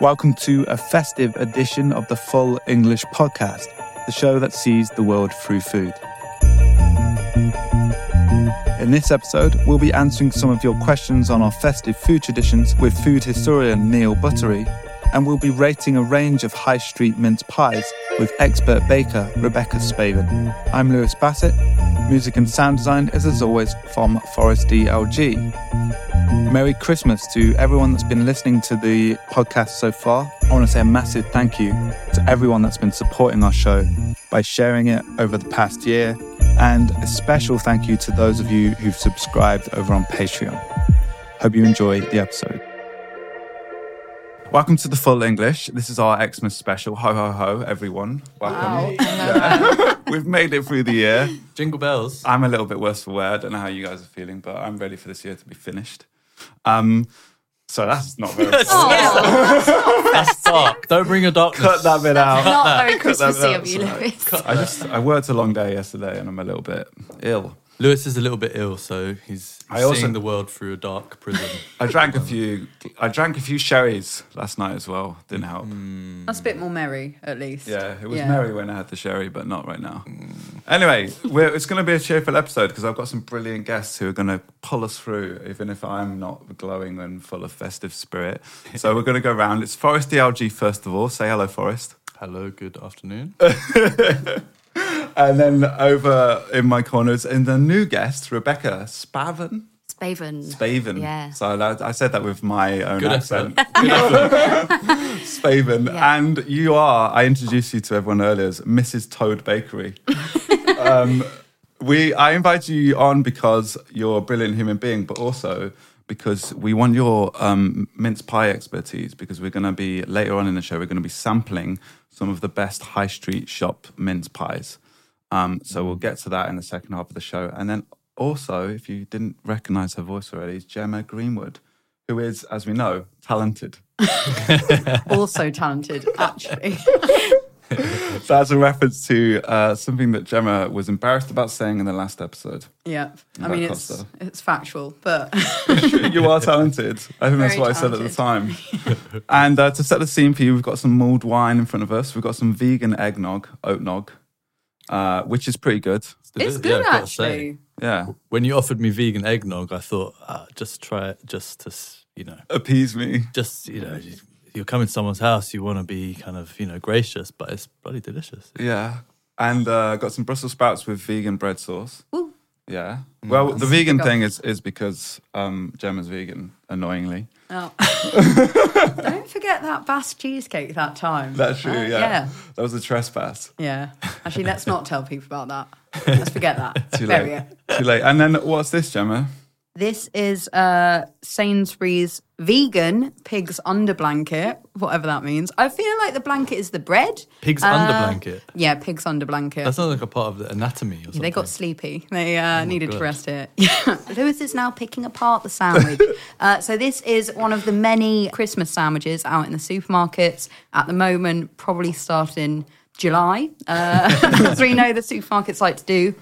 Welcome to a festive edition of the Full English Podcast, the show that sees the world through food. In this episode, we'll be answering some of your questions on our festive food traditions with food historian Neil Buttery, and we'll be rating a range of high street mince pies with expert baker Rebecca Spaven. I'm Lewis Bassett. Music and sound design is, as always, from Forest DLG. Merry Christmas to everyone that's been listening to the podcast so far. I want to say a massive thank you to everyone that's been supporting our show by sharing it over the past year, and a special thank you to those of you who've subscribed over on Patreon. Hope you enjoy the episode. Welcome to the Full English. This is our Xmas special. Ho ho ho, everyone. Welcome. Yeah. We've made it through the year. Jingle bells. I'm a little bit worse for wear. I don't know how you guys are feeling, but I'm ready for this year to be finished. Um, so that's not very. That's dark. Don't bring a darkness. Cut that bit out. Not very that Christmassy of you, sorry. Lewis. I just I worked a long day yesterday and I'm a little bit ill. Lewis is a little bit ill, so he's I also- seeing the world through a dark prison. I drank a few. I drank a few sherries last night as well. Didn't help. Hmm. That's a bit more merry, at least. Yeah, it was Yeah. merry when I had the sherry, but not right now. Anyway, we're, it's going to be a cheerful episode because I've got some brilliant guests who are going to pull us through, even if I'm not glowing and full of festive spirit. So we're going to go round. It's Forest DLG first of all. Say hello, Forest. Hello, good afternoon. And then over in my corners, in the new guest, Rebecca Spaven. Spaven. Spaven. Yeah. So that, I said that with my own Good accent. effort. Spaven. Yeah. And you are, I introduced you to everyone earlier as Mrs. Toad Bakery. um, we, I invite you on because you're a brilliant human being, but also because we want your um, mince pie expertise because we're going to be, later on in the show, we're going to be sampling some of the best high street shop mince pies. Um, so we'll get to that in the second half of the show. And then also, if you didn't recognize her voice already, is Jemma Greenwood, who is, as we know, talented. Also talented, actually. So that's a reference to uh, something that Jemma was embarrassed about saying in the last episode. yeah. I mean, it's Costa. it's factual, but you are talented. I think that's Very what I said at the time. and uh, to set the scene for you, we've got some mulled wine in front of us. We've got some vegan eggnog, oatnog, uh, which is pretty good. it's Yeah, good, I've say. actually. Yeah, When you offered me vegan eggnog, I thought, ah, just try it, just to, you know, appease me. just, you know, you're coming to someone's house, you want to be kind of, you know, gracious, but it's bloody delicious. Yeah, and uh, got some Brussels sprouts with vegan bread sauce. Ooh. Yeah. Well, the vegan Good. thing is is because um, Jemma's vegan, annoyingly. Oh. Don't forget that Basque cheesecake that time. That's true. Uh, yeah. yeah. That was a trespass. Yeah. Actually, let's not tell people about that. Let's forget that. Too late. it. Too late. And then what's this, Jemma? This is uh, Sainsbury's vegan pig's under blanket, whatever that means. I feel like the blanket is the bread. Pig's Uh, under blanket. Yeah, pig's under blanket. That sounds like a part of the anatomy or something. They got sleepy. They uh, needed to rest it. Yeah. Lewis is now picking apart the sandwich. uh, so this is one of the many Christmas sandwiches out in the supermarkets at the moment. Probably starting July, uh, as we know the supermarkets like to do.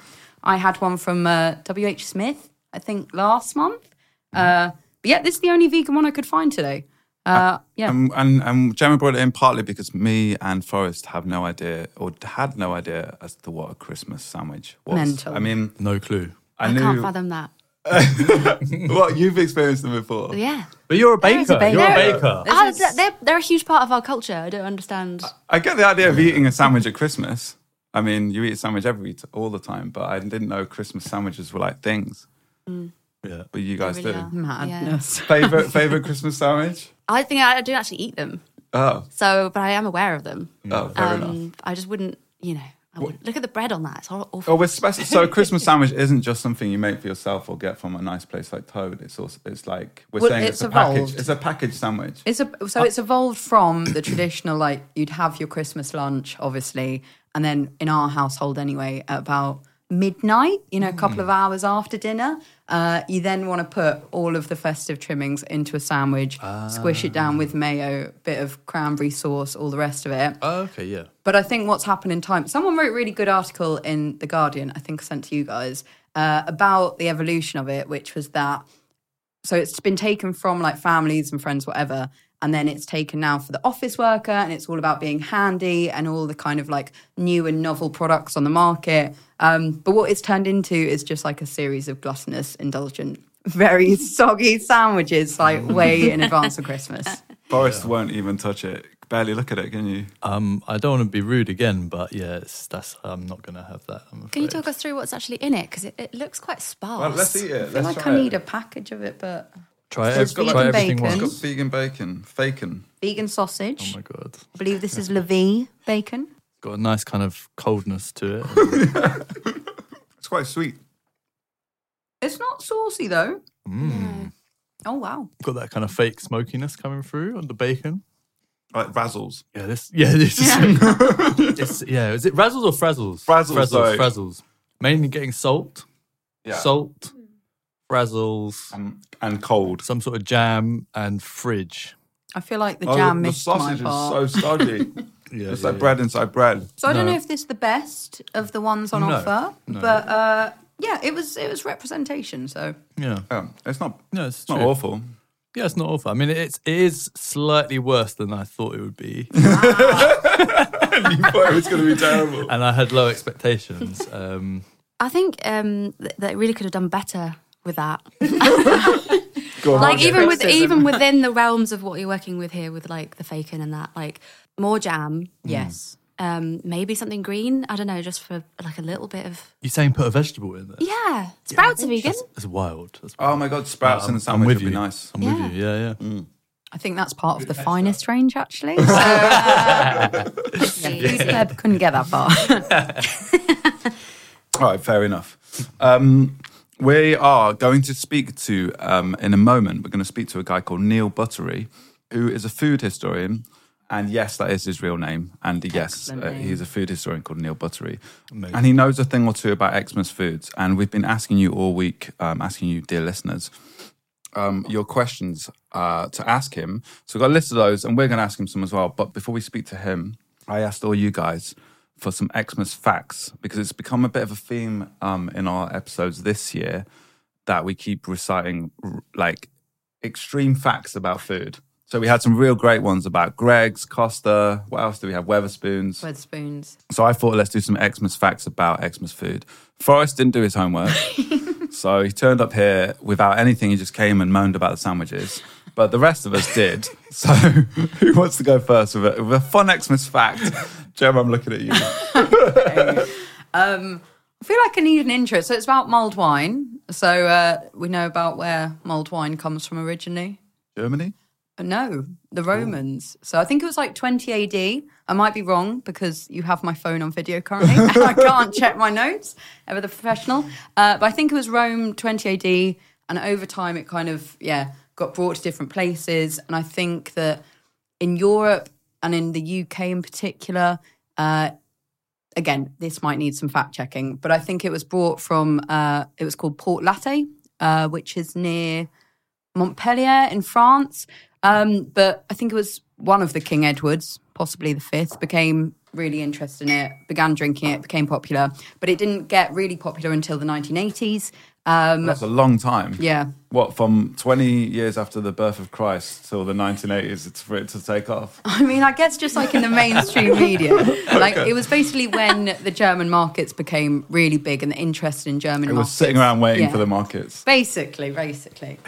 I had one from uh, WH Smith, I think last month. Uh, but yeah, this is the only vegan one I could find today. Uh, yeah. Um, and, and Jemma brought it in partly because me and Forest have no idea or had no idea as to what a Christmas sandwich was. Mental. I mean, No clue. I, I knew. can't fathom that. well, you've experienced them before. Yeah. But you're a baker. a baker. You're a baker. This Oh, is- they're, they're a huge part of our culture. I don't understand. I get the idea of eating a sandwich at Christmas. I mean, you eat a sandwich every all the time, but I didn't know Christmas sandwiches were like things. Yeah. But you guys really do. are. Madness. Favorite favorite Christmas sandwich? I think I, I don't actually eat them. Oh, So, but I am aware of them. oh, fair enough. Um, I just wouldn't, you know, wouldn't, look at the bread on that. It's awful. Oh, we're special. So a Christmas sandwich isn't just something you make for yourself or get from a nice place like Toad. It's also it's like we're Well, saying it's it's, a package. It's a packaged sandwich. It's a, so it's evolved from the traditional like you'd have your Christmas lunch, obviously, and then in our household anyway, at about midnight, you know, a couple of hours after dinner, uh, you then want to put all of the festive trimmings into a sandwich, squish it down with mayo, bit of cranberry sauce, all the rest of it. Oh, okay, yeah. But I think what's happened in time, someone wrote a really good article in The Guardian, I think I sent to you guys, uh, about the evolution of it, which was that so it's been taken from like families and friends, whatever, And then it's taken now for the office worker, and it's all about being handy and all the kind of like new and novel products on the market. Um, but what it's turned into is just like a series of gluttonous, indulgent, very soggy sandwiches, like way in advance of Christmas. Forest won't even touch it. Barely look at it, can you? Um, I don't want to be rude again, but yeah, it's, that's I'm not gonna have that. I'm Can you talk us through what's actually in it? Because it, it looks quite sparse. Well, let's eat it. I feel Let's like try I need it. a package of it, but Try, So ev- it's try vegan everything bacon. It's once. got vegan bacon, bacon. vegan sausage. Oh my god, I believe this is La Vie bacon. got a nice kind of coldness to it. It's quite sweet. It's not saucy though. Mm. Oh wow. Got that kind of fake smokiness coming through on the bacon. Like razzles. Yeah, this. Yeah, this is. it's, yeah, is it razzles or frazzles? Frazzles, frazzles, sorry. frazzles. Mainly getting salt, Yeah. salt, frazzles, and, and cold. some sort of jam, and fridge. I feel like the Oh, jam the missed my sausage part. is so stodgy. Yeah, it's yeah, like yeah. bread inside bread. So I don't No. know if this is the best of the ones on No, offer, no. but uh, yeah, it was it was representation. So Yeah, Yeah, it's not. no, it's It's not true. awful. Yeah, it's not awful. I mean, it's it is slightly worse than I thought it would be, you thought it was going to be terrible. and I had low expectations. Um, I think um, th- that it really could have done better with that. Go on, like even with even within the realms of what you're working with here, with like the bacon and that, like more jam. yes, Um, maybe something green. I don't know, just for like a little bit of You're saying put a vegetable in there? yeah. Sprouts are vegan. That's, that's wild. That's Oh my god, sprouts I'm- in the sandwich with would be you. nice. I'm Yeah. with you. Yeah, yeah. I think that's part of the finest range actually. So uh, yeah, Seb couldn't get that far. All right, fair enough. Um, we are going to speak to, um, in a moment, we're going to speak to a guy called Neil Buttery, who is a food historian. And yes, that is his real name. And yes, uh, name. he's a food historian called Neil Buttery. Amazing. And he knows a thing or two about Xmas foods. And we've been asking you all week, um, asking you, dear listeners, um, your questions uh, to ask him. So we've got a list of those, and we're going to ask him some as well. But before we speak to him, I asked all you guys for some Xmas facts because it's become a bit of a theme um, in our episodes this year that we keep reciting like extreme facts about food. So we had some real great ones about Greggs, Costa. What else do we have? Wetherspoons. With spoons. So I thought let's do some Xmas facts about Xmas food. Forest didn't do his homework. so he turned up here without anything. He just came and moaned about the sandwiches. But the rest of us did. So who wants to go first with a, with a fun Xmas fact? Jem, I'm looking at you. Um, I feel like I need an intro. So it's about mulled wine. So uh, we know about where mulled wine comes from originally. Germany? Uh, No, the Romans. So I think it was like 20 AD. I might be wrong because you have my phone on video currently. I can't check my notes ever the professional. Uh, but I think it was Rome 20 AD. And over time, it kind of, yeah, got brought to different places. And I think that in Europe and in the UK in particular, uh, again, this might need some fact checking, but I think it was brought from, uh, it was called Port Latte, uh, which is near Montpellier in France. Um, but I think it was one of the King Edwards, possibly the fifth, became really interested in it, began drinking it, became popular, but it didn't get really popular until the 1980s. Um, That's a long time. yeah. What, from 20 years after the birth of Christ till the 1980s it's for it to take off? I mean, I guess just like in the mainstream media, like it was basically when the German markets became really big and the interest in German It was sitting around waiting Yeah. for the markets. Basically, basically.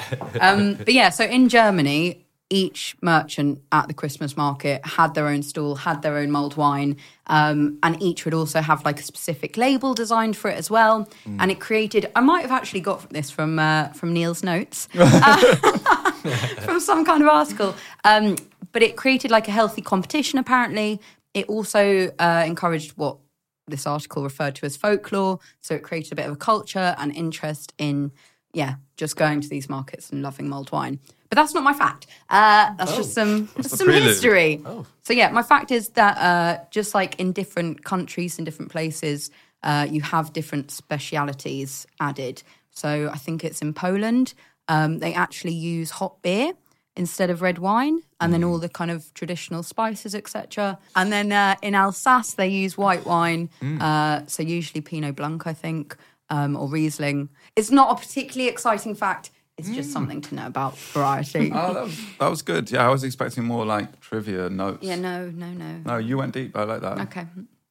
Um, but yeah, so in Germany, each merchant at the Christmas market had their own stall, had their own mulled wine, um, and each would also have like a specific label designed for it as well. And it created. I might have actually got this from uh, from Neil's notes, uh, from some kind of article. Um, but it created like a healthy competition. Apparently, it also uh, encouraged what this article referred to as folklore. So it created a bit of a culture and interest in, yeah, just going to these markets and loving mulled wine. But that's not my fact. Uh, that's just some the some prelude? history. So yeah, my fact is that uh, just like in different countries and different places, uh, you have different specialities added. So I think it's in Poland. Um, they actually use hot beer instead of red wine, and then all the kind of traditional spices, etc. And then uh, in Alsace, they use white wine. Uh, so usually Pinot Blanc, I think, um, or Riesling. It's not a particularly exciting fact. It's just something to know about variety. Oh, that was, that was good. Yeah, I was expecting more like trivia notes. Yeah, no, no, no. No, you went deep. I like that. okay.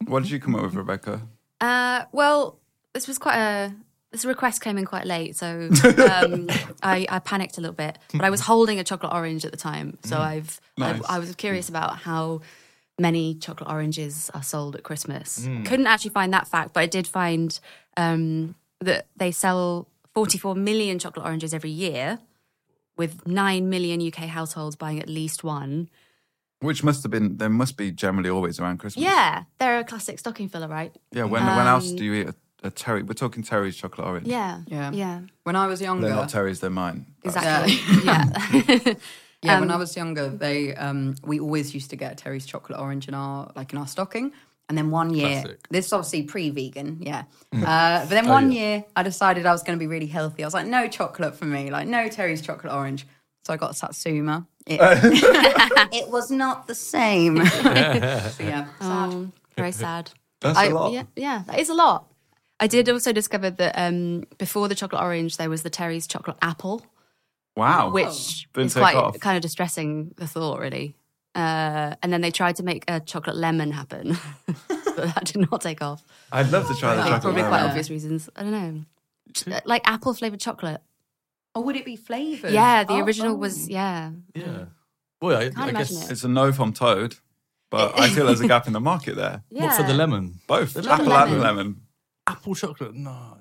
What did you come up with, Rebecca? Uh, well, this was quite a. This request came in quite late, so um, I, I panicked a little bit. But I was holding a chocolate orange at the time, so I've Nice. I, I was curious about how many chocolate oranges are sold at Christmas. Couldn't actually find that fact, but I did find um, that they sell 44 million chocolate oranges every year, with nine million UK households buying at least one. Which must have been, there must be generally always around Christmas. Yeah, they're a classic stocking filler, right? Yeah, when, when else Um, do you eat a, a Terry? We're talking Terry's chocolate orange. Yeah, Yeah. yeah, When I was younger, They're not Terry's, they're mine. Exactly. yeah. Yeah, when I was younger, they um, we always used to get Terry's chocolate orange in our like in our stocking. And then one year, Classic. this is obviously pre-vegan, yeah. Uh, but then one year, I decided I was going to be really healthy. I was like, no chocolate for me, like no Terry's chocolate orange. So I got Satsuma. It, it was not the same. so yeah, sad. Um, very sad. That's a I- lot. Yeah, yeah, that is a lot. I did also discover that um, before the chocolate orange, there was the Terry's chocolate apple, Wow. which Didn't is quite off. kind of distressing. The thought, really. Uh, and then they tried to make a chocolate lemon happen, but that did not take off. I'd love to try the For chocolate probably lemon. quite obvious reasons. I don't know, Uh, like apple flavored chocolate. Oh, would it be flavored? Yeah, the Oh, original oh. was yeah. Yeah. Well, I, I imagine guess it. It's a no from Toad, but I feel there's a gap in the market there. yeah. what for the lemon? Both The apple lemon. and lemon. Apple chocolate? No.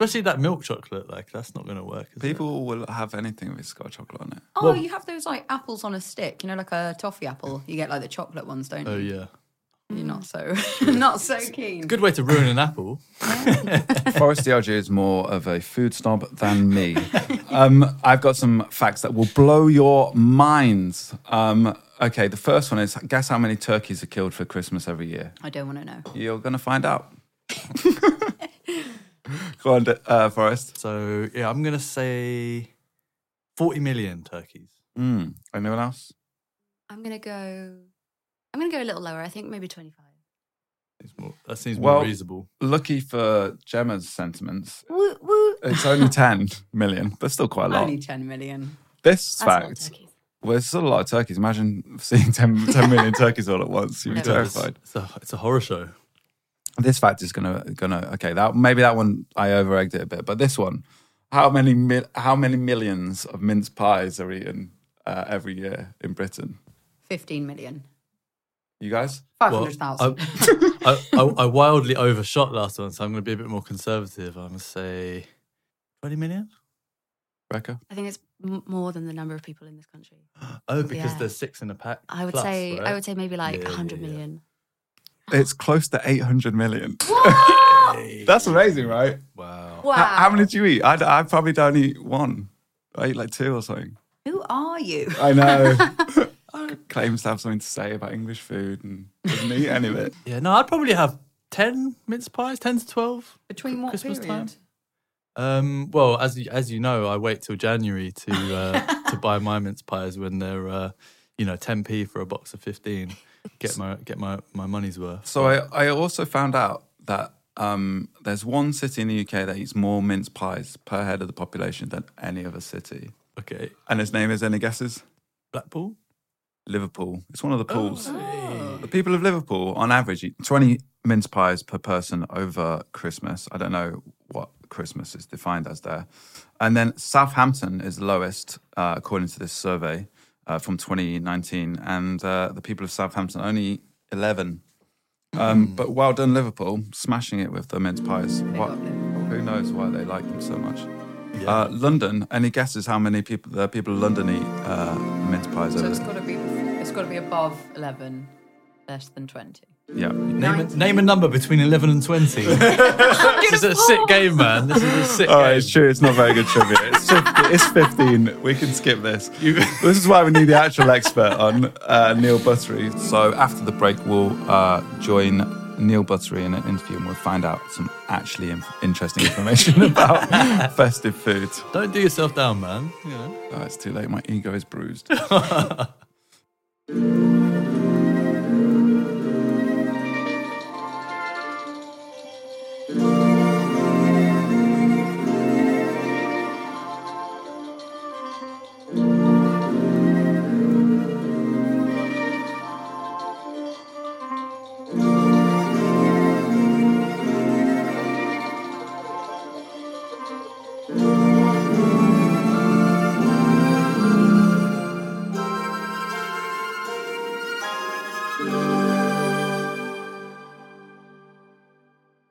Especially that milk chocolate. Like that's not going to work. is it? People will have anything if it's got chocolate on it. Oh, you have those like apples on a stick, you know, like a toffee apple. You get like the chocolate ones, don't you? Oh yeah. You're not so not so keen. Good way to ruin an apple. Forest DLG is more of a food snob than me. Um, I've got some facts that will blow your minds. Um, okay, the first one is guess how many turkeys are killed for Christmas every year? I don't want to know. You're going to find out. Go on, uh, Forest. So yeah, I'm going to say 40 million turkeys. Mm. Anyone else? I'm gonna go. I'm gonna go a little lower. I think maybe 25. It's more, that seems Well- more reasonable. Lucky for Jemma's sentiments, Woo woo. it's only 10 million, but still quite a lot. Only 10 million. This That's a lot of fact, well, it's still a lot of turkeys. Imagine seeing 10, 10 million turkeys all at once. You'd be No. terrified. It's a, it's a horror show. This fact is gonna gonna okay. That maybe that one I over egged it a bit, but this one, how many mil, how many millions of mince pies are eaten uh, every year in Britain? 15 million. You guys? Well, 500,000. I, I, I wildly overshot last one, so I'm going to be a bit more conservative. I'm going to say 20 million. Rebecca? I think it's m- more than the number of people in this country. Oh, because Yeah. there's six in a pack. I would plus, say. I would say maybe like Yeah, 100 yeah, yeah. million. It's close to 800 million. That's amazing, right? Wow. Wow. How, how many do you eat? I, I probably don't eat one. I eat like two or something. Who are you? I know. Claims to have something to say about English food and doesn't eat any of it. Yeah, no, I'd probably have 10 mince pies, 10 to 12. Between what Christmas period? time? Um, well, as you, as you know, I wait till January to uh, to buy my mince pies when they're uh, you know 10p for a box of 15. Get my get my, my money's worth. So I, I also found out that um, there's one city in the UK that eats more mince pies per head of the population than any other city. Okay, And his name is any guesses? Blackpool. Liverpool. It's one of the pools. Oh. The people of Liverpool, on average, eat 20 mince pies per person over Christmas. I don't know what Christmas is defined as there. And then Southampton is lowest, uh, according to this survey uh, from 2019. And uh, the people of Southampton only 11. Um, But well done, Liverpool, smashing it with the mince pies. What, who knows why they like them so much? Yeah. Uh, London, any guesses how many people the people of London eat uh, mince pies So over it's got to be it's got to be above 11, less than 20. Yeah. Name a, name a number between 11 and 20. this is a sick game, man. This is a sick All game. right, it's true. It's not very good trivia. It's, 50, it's 15. We can skip this. this is why we need the actual expert on, uh, Neil Buttery. So after the break, we'll uh, join Neil Buttery in an interview and we'll find out some actually inf- interesting information about festive food. Don't do yourself down, man. You know. Oh, it's too late. My ego is bruised.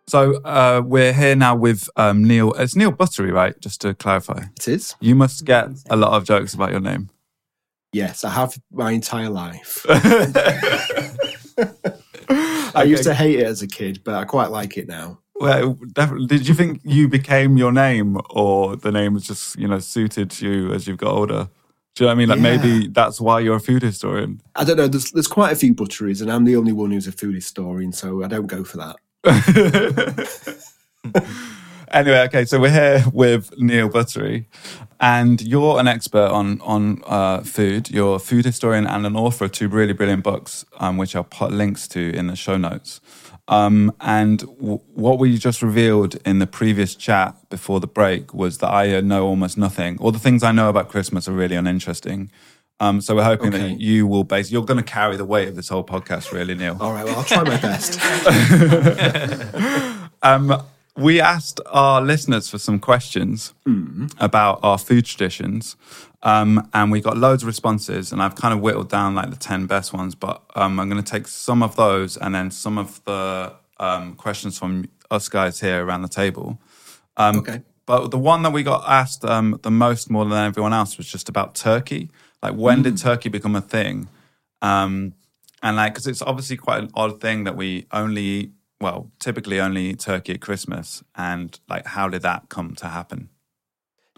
So uh, we're here now with um, Neil. It's Neil Buttery, right? Just to clarify. It is. You must get a lot of jokes about your name. Yes, I have my entire life. I used to hate it as a kid, but I quite like it now. Well, definitely. Did you think you became your name, or the name was just you know suited to you as you've got older? Do you know what I mean? Like Yeah. maybe that's why you're a food historian. I don't know. There's there's quite a few butteries, and I'm the only one who's a food historian, so I don't go for that. anyway, okay, so we're here with Neil Buttery, and you're an expert on on uh, food. You're a food historian and an author of two really brilliant books, um, which I'll put links to in the show notes. Um, and w- what we just revealed in the previous chat before the break was that I know almost nothing. All the things I know about Christmas are really uninteresting. Um, so we're hoping Okay. that you will base. You're going to carry the weight of this whole podcast, really, Neil. All right, well, I'll try my best. Um, we asked our listeners for some questions about our food traditions, um, and we got loads of responses. And I've kind of whittled down like the ten best ones, but um, I'm going to take some of those and then some of the um, questions from us guys here around the table. Um, Okay. But the one that we got asked um, the most, more than everyone else, was just about turkey. Like, when did turkey become a thing? Um, and like, because it's obviously quite an odd thing that we only well, typically only eat turkey at Christmas. And like, how did that come to happen?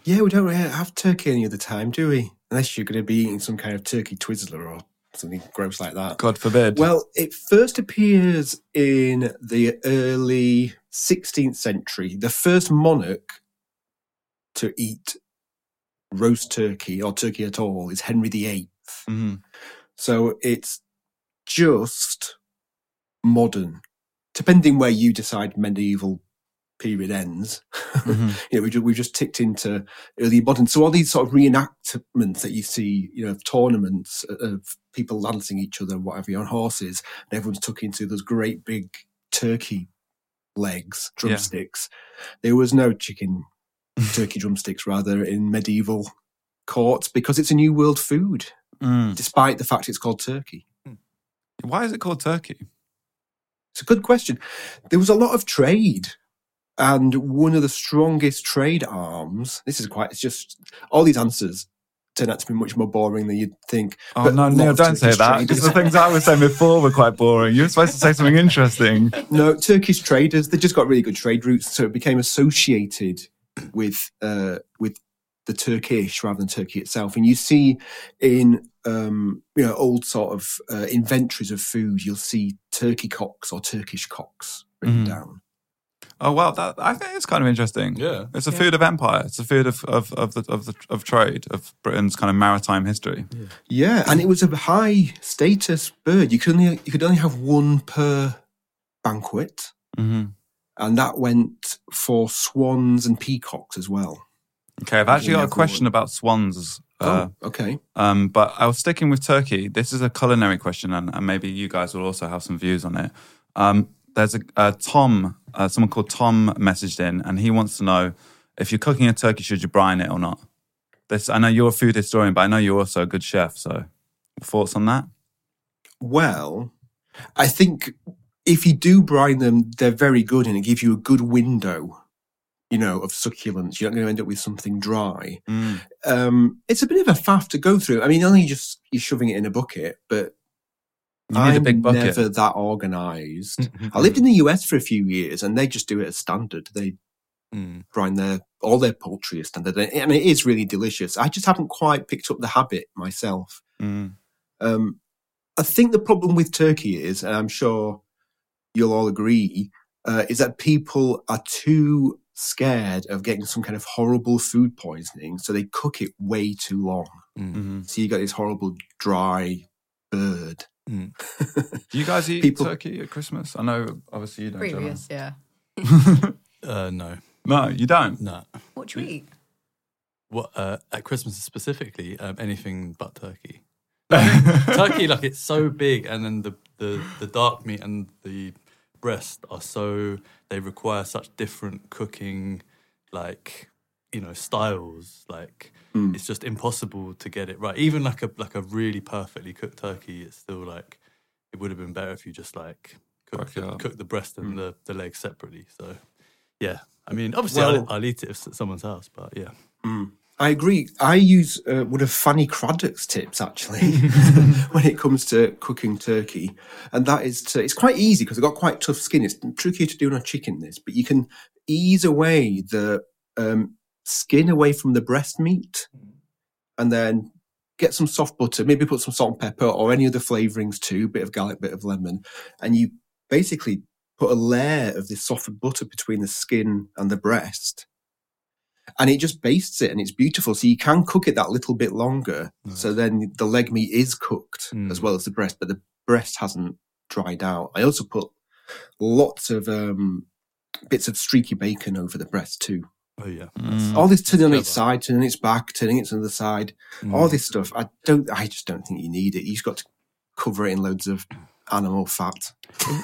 yeah, we don't really have turkey any other time, do we? Unless you're going to be eating some kind of turkey twizzler or something gross like that. God forbid. Well, it first appears in the early 16th century. The first monarch to eat roast turkey or turkey at all is Henry VIII. Mhm. So it's just modern, depending where you decide medieval period ends. Mhm. you know, we just, we've just ticked into early modern. So all these sort of reenactments that you see, you know, of tournaments uh, of people lancing each other, whatever, on horses, and everyone's tucked into those great big turkey legs, Yeah. drumsticks. There was no chicken turkey drumsticks, rather, in medieval courts because it's a new world food, Mm. despite the fact it's called turkey. Why is it called turkey? It's a good question. There was a lot of trade, and one of the strongest trade arms. This is quite. It's just all these answers turn out to be much more boring than you'd think. Oh But no, a lot Neil, of don't say that. Because the things I was saying before were quite boring. You were supposed to say something interesting. no, Turkish traders. They just got really good trade routes, so it became associated with uh, with the Turkish rather than Turkey itself. And you see in um, you know old sort of uh, inventories of food, you'll see turkey cocks or Turkish cocks written Mhm. down. Oh well, that I think it's kind of interesting. Yeah. It's a food of empire. It's a food of of of the of the of trade of Britain's kind of maritime history. Yeah, and it was a high status bird. You could only you could only have one per banquet, hmm and that went for swans and peacocks as well. Okay, I've actually got a question about swans. Uh, oh, okay. um, but I was sticking with turkey. This is a culinary question, and, and maybe you guys will also have some views on it. Um, there's a uh, Tom, uh, someone called Tom messaged in, and he wants to know if you're cooking a turkey, should you brine it or not? This I know you're a food historian, but I know you're also a good chef. So, thoughts on that? Well, I think if you do brine them, they're very good, and it gives you a good window, you know, of succulence. You're not going to end up with something dry. Mm. Um, it's a bit of a faff to go through. I mean, only just you're shoving it in a bucket, but You need a I'm big bucket. never that organised. I lived in the US for a few years, and they just do it as standard. They Mm. brine their all their poultry as standard, and it is really delicious. I just haven't quite picked up the habit myself. Mm. Um, I think the problem with turkey is, and I'm sure you'll all agree, uh, is that people are too scared of getting some kind of horrible food poisoning, so they cook it way too long. Mm. Mhm. So you get this horrible dry bird. Mm. Do you guys eat People- turkey at Christmas? I know, obviously, you don't. Jemma. Previous, yeah. Uh, no, No, you don't. no. What do you eat? What uh, at Christmas specifically? Um, anything but turkey. turkey, like it's so big, and then the, the the dark meat and the breast are so they require such different cooking, like you know styles. Like Mm. it's just impossible to get it right. Even like a like a really perfectly cooked turkey, it's still like it would have been better if you just like cook, Work the, out. cook the breast Mm. and the, the leg separately. So, yeah. I mean, obviously, Well- I'll, I'll eat it if it's at someone's house, but yeah. I agree. I use uh, one of Fanny Cradock's tips actually when it comes to cooking turkey, and that is to, it's quite easy because it's got quite tough skin. It's trickier to do on a chicken this, but you can ease away the um, skin away from the breast meat, and then get some soft butter. Maybe put some salt and pepper or any other flavorings too. Bit of garlic, bit of lemon, and you basically put a layer of this softened butter between the skin and the breast and it just bastes it and it's beautiful. So you can cook it that little bit longer. So then the leg meat is cooked Mm. as well as the breast, but the breast hasn't dried out. I also put lots of um, bits of streaky bacon over the breast too. Oh, yeah. Mm. All this turning on its side, turning its back, turning it to the side, Mm. all this stuff. I don't. I just don't think you need it. You've got to cover it in loads of animal fat.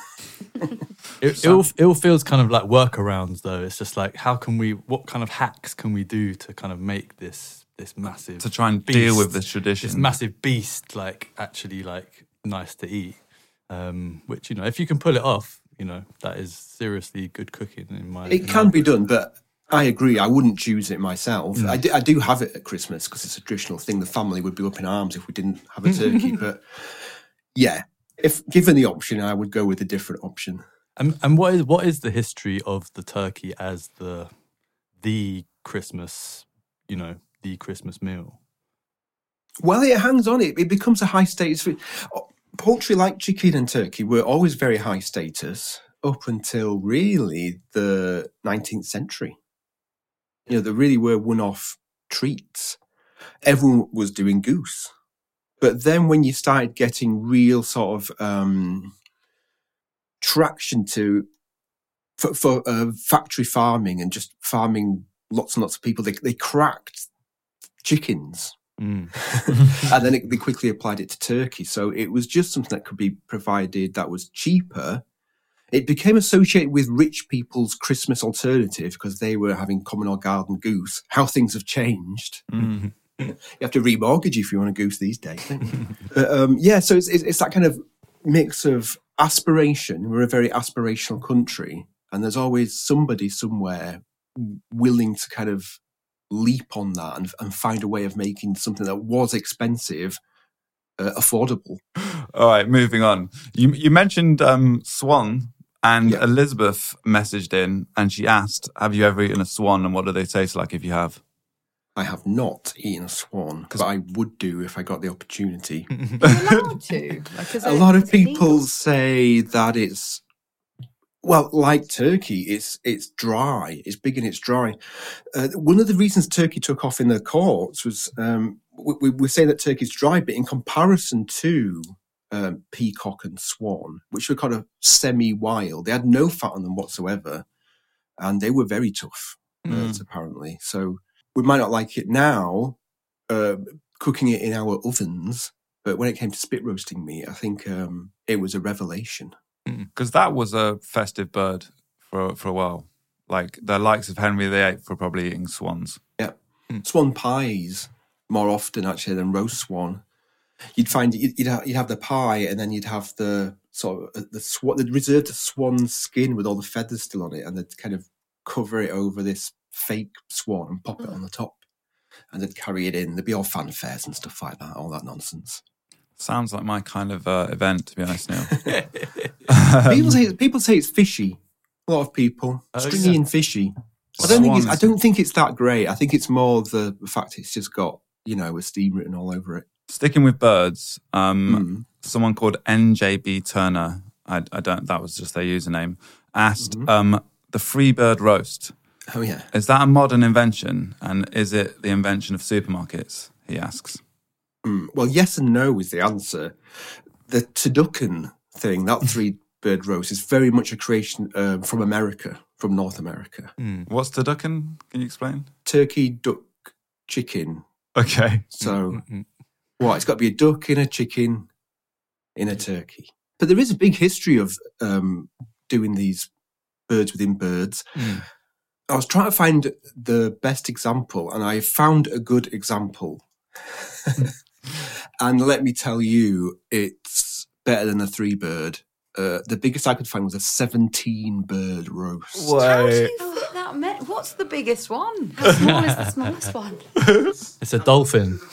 It, it, all, it all feels kind of like workarounds, though. It's just like, how can we, what kind of hacks can we do to kind of make this this massive, to try and deal with this tradition. this massive beast, like actually like nice to eat? Um, which, you know, if you can pull it off, you know, that is seriously good cooking in my It can be done, but I agree. I wouldn't choose it myself. Mm. I, do, I do have it at Christmas because it's a traditional thing. The family would be up in arms if we didn't have a turkey. but yeah, if given the option, I would go with a different option. And and what is what is the history of the turkey as the the Christmas, you know, the Christmas meal? Well, it hangs on. It, it becomes a high status. food. Oh, Poultry, like chicken and turkey, were always very high status up until really the 19th century. You know, they really were one off treats. Everyone was doing goose. But then when you started getting real sort of um, traction to for, for uh, factory farming and just farming lots and lots of people, they, they cracked chickens Mm. and then it, they quickly applied it to turkey. So it was just something that could be provided that was cheaper. It became associated with rich people's Christmas alternative because they were having common or garden goose. How things have changed. Mm. You have to remortgage if you want a goose these days. Don't you? but um, yeah, so it's, it's, it's that kind of mix of aspiration. We're a very aspirational country, and there's always somebody somewhere willing to kind of leap on that and, and find a way of making something that was expensive uh, affordable. All right, moving on. You you mentioned um, swan, and Yeah. Elizabeth messaged in and she asked, "Have you ever eaten a swan, and what do they taste like if you have?" I have not eaten a swan because I would do if I got the opportunity. You're allowed to. Like, a lot of is it legal? people say that it's well like turkey it's it's dry it's big and it's dry uh, one of the reasons turkey took off in the courts was um, we, we we're saying that turkey's dry but in comparison to um, peacock and swan which were kind of semi-wild they had no fat on them whatsoever and they were very tough birds apparently so we might not like it now uh, cooking it in our ovens but when it came to spit roasting meat, I think um, it was a revelation. Because that was a festive bird for for a while. Like the likes of Henry VIII were probably eating swans. Yeah. Swan pies more often actually than roast swan. You'd find you'd, you'd, have, you'd have the pie and then you'd have the sort of uh, the swan, they'd reserve the swan skin with all the feathers still on it and they'd kind of cover it over this fake swan and pop it on the top. And they'd carry it in. There'd be all fanfares and stuff like that, all that nonsense. Sounds like my kind of uh, event, to be honest, Neil. people say people say it's fishy. A lot of people Oh, stringy yeah. and fishy. I don't think it's. I don't think it's that great. I think it's more the fact it's just got you know a steam written all over it. Sticking with birds, um, Mm. someone called NJB Turner, I, I don't, that was just their username, asked um, the free bird roast. Oh yeah. Is that a modern invention? And is it the invention of supermarkets? He asks. Mm. Well, yes and no is the answer. The turducken thing, that three bird roast, is very much a creation um, from America, from North America. What's the ducken? Can you explain? Turkey, duck, chicken. Okay. So what? It's got to be a duck in a chicken in a turkey. But there is a big history of um, doing these birds within birds. Mm. I was trying to find the best example, and I found a good example. and let me tell you, it's better than a three bird uh, the biggest I could find was a 17 bird roast. How do you fit that many? What's the biggest one? How small is the smallest one? It's a dolphin.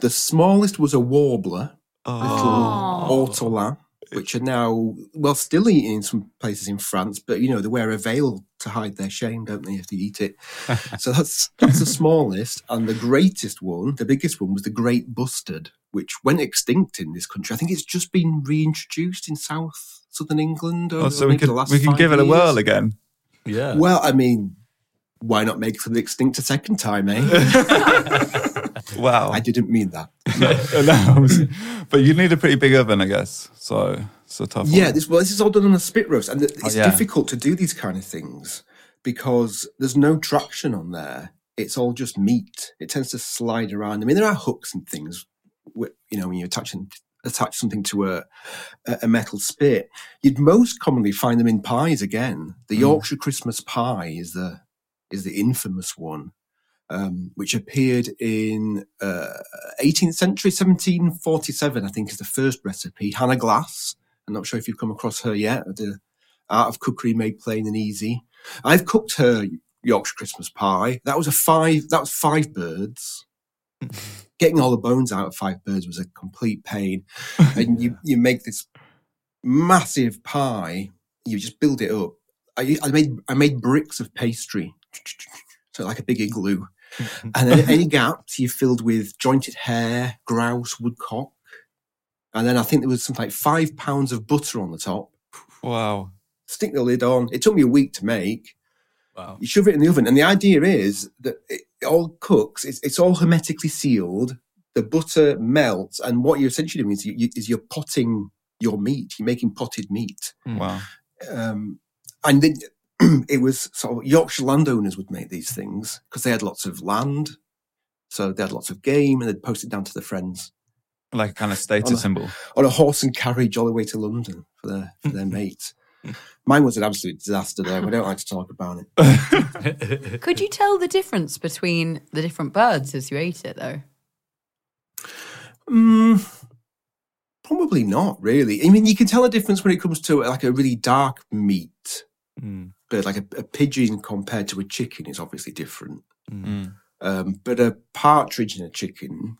The smallest was a warbler, Oh. little ortolan, which are now, well, still eaten in some places in France, but you know, they wear a veil to hide their shame, don't they, if they eat it? so that's, that's the smallest. And the greatest one, the biggest one, was the great bustard, which went extinct in this country. I think it's just been reintroduced in South, Southern England. Oh, so we maybe the could last we can five give it a whirl again. Yeah. Well, I mean, why not make something extinct a second time, eh? Wow. I didn't mean that. No, but you need a pretty big oven, I guess. So it's a tough Yeah, one. this well, this is all done on a spit roast, and it's Oh, yeah. difficult to do these kind of things because there's no traction on there. It's all just meat. It tends to slide around. I mean, there are hooks and things. wh- You know, when you attach them, attach something to a a a metal spit, you'd most commonly find them in pies. Again, the Mm. Yorkshire Christmas pie is the is the infamous one. Um, which appeared in uh, 18th century, 1747, I think, is the first recipe. Hannah Glasse, I'm not sure if you've come across her yet. The art of cookery made plain and easy. I've cooked her Yorkshire Christmas pie. That was a five. That was five birds. Getting all the bones out of five birds was a complete pain. And you you make this massive pie. You just build it up. I, I made I made bricks of pastry, so like a big igloo. and then any gaps you filled with jointed hare, grouse, woodcock. And then I think there was something like five pounds of butter on the top. Wow. Stick the lid on. It took me a week to make. Wow. You shove it in the oven, and the idea is that it all cooks. It's, it's all hermetically sealed. The butter melts, and what you're essentially doing is, you, is you're potting your meat. You're making potted meat. Wow. Um, and then it was sort of Yorkshire landowners would make these things because they had lots of land, so they had lots of game, and they'd post it down to their friends Like a kind of status On a- symbol. on a horse and carriage all the way to London for their for their mates. Mine was an absolute disaster there. We don't like to talk about it. Could you tell the difference between the different birds as you ate it, though? Mm, probably not really. I mean, you can tell a difference when it comes to like a really dark meat Mm. Bird, like a, a pigeon compared to a chicken is obviously different. Mm. Um, but a partridge and a chicken,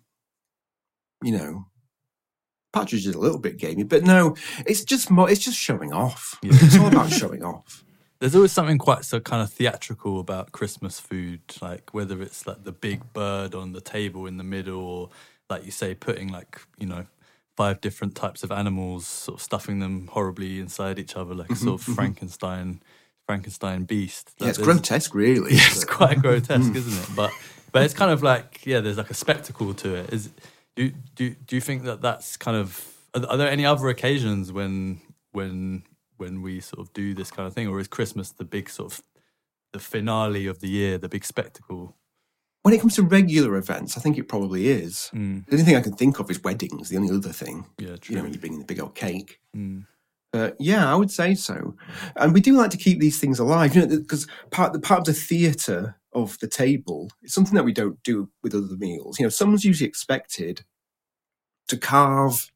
you know, partridge is a little bit gamey, but no, it's just more. It's just showing off. Yeah. It's all about showing off. There's always something quite so kind of theatrical about Christmas food, like whether it's like the big bird on the table in the middle, or like you say, putting like you know five different types of animals, sort of stuffing them horribly inside each other, like a sort of Frankenstein, Frankenstein beast. Yeah, it's grotesque, really. Yeah, it's quite grotesque, isn't it? But but it's kind of like yeah, there's like a spectacle to it. Is do do do you think that that's kind of are, are there any other occasions when when when we sort of do this kind of thing, or is Christmas the big sort of the finale of the year, the big spectacle? When it comes to regular events, I think it probably is. Mm, The only thing I can think of is weddings. The only other thing, yeah, true. you know, when you bring in the big old cake. Mm, Uh, yeah, I would say so. And we do like to keep these things alive, you know, because part the part of the theatre of the table is something that we don't do with other meals. You know, someone's usually expected to carve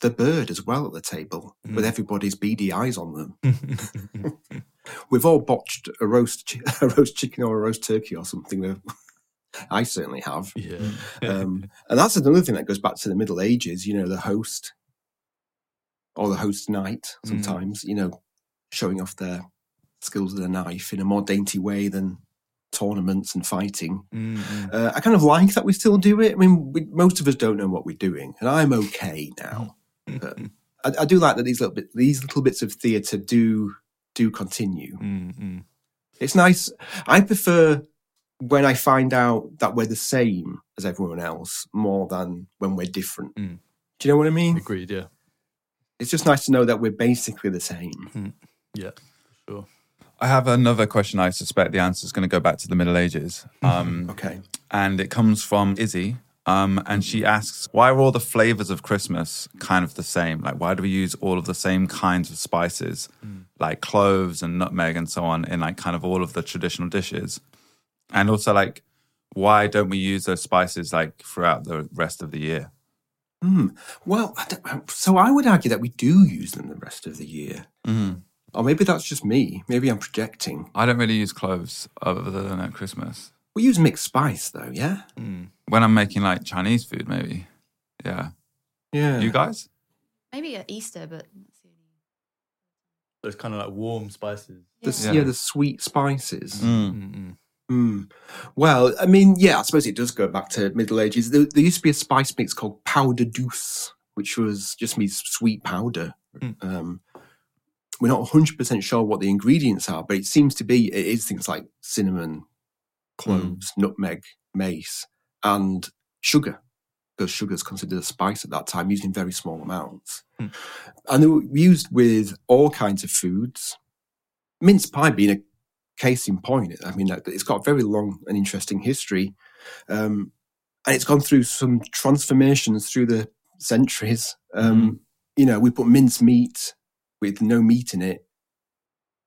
the bird as well at the table with Mm. everybody's beady eyes on them. We've all botched a roast, a roast chicken or a roast turkey or something. I certainly have. yeah, Um, and that's another thing that goes back to the Middle Ages, you know, the host or the host knight Mm. sometimes, you know, showing off their skills with a knife in a more dainty way than tournaments and fighting. Mm, mm. Uh, I kind of like that we still do it. I mean, we, most of us don't know what we're doing, and I'm okay now. But I, I do like that these little bit, these little bits of theatre do do continue. Mm, mm. It's nice. I prefer when I find out that we're the same as everyone else more than when we're different. Mm. Do you know what I mean? Agreed. Yeah, It's just nice to know that we're basically the same. yeah, sure. I have another question. I suspect the answer is going to go back to the Middle Ages. Um, Okay. and it comes from Izzy. Um, and she asks, why are all the flavors of Christmas kind of the same? Like, why do we use all of the same kinds of spices, like cloves and nutmeg and so on, in like kind of all of the traditional dishes? And also, like, why don't we use those spices like throughout the rest of the year? Hmm. Well, I so I would argue that we do use them the rest of the year. Mm. Or maybe that's just me. Maybe I'm projecting. I don't really use cloves other than at Christmas. We use mixed spice though, yeah? When I'm making like Chinese food, maybe. Yeah. Yeah. You guys? Maybe at Easter, but that's Those kind of like warm spices. the, Yeah. yeah. the sweet spices. Mm. Mm. Well, I mean, yeah, I suppose it does go back to Middle Ages. There, there used to be a spice mix called poudre douce, which was just means sweet powder. Mm. Um, we're not 100% sure what the ingredients are, but it seems to be, it is things like cinnamon, cloves, nutmeg, mace, and sugar. Because sugar is considered a spice at that time, used in very small amounts. Mm. And they were used with all kinds of foods. Mince pie being a case in point. I mean, it's got a very long and interesting history. Um, and it's gone through some transformations through the centuries. Um, You know, we put minced meat with no meat in it,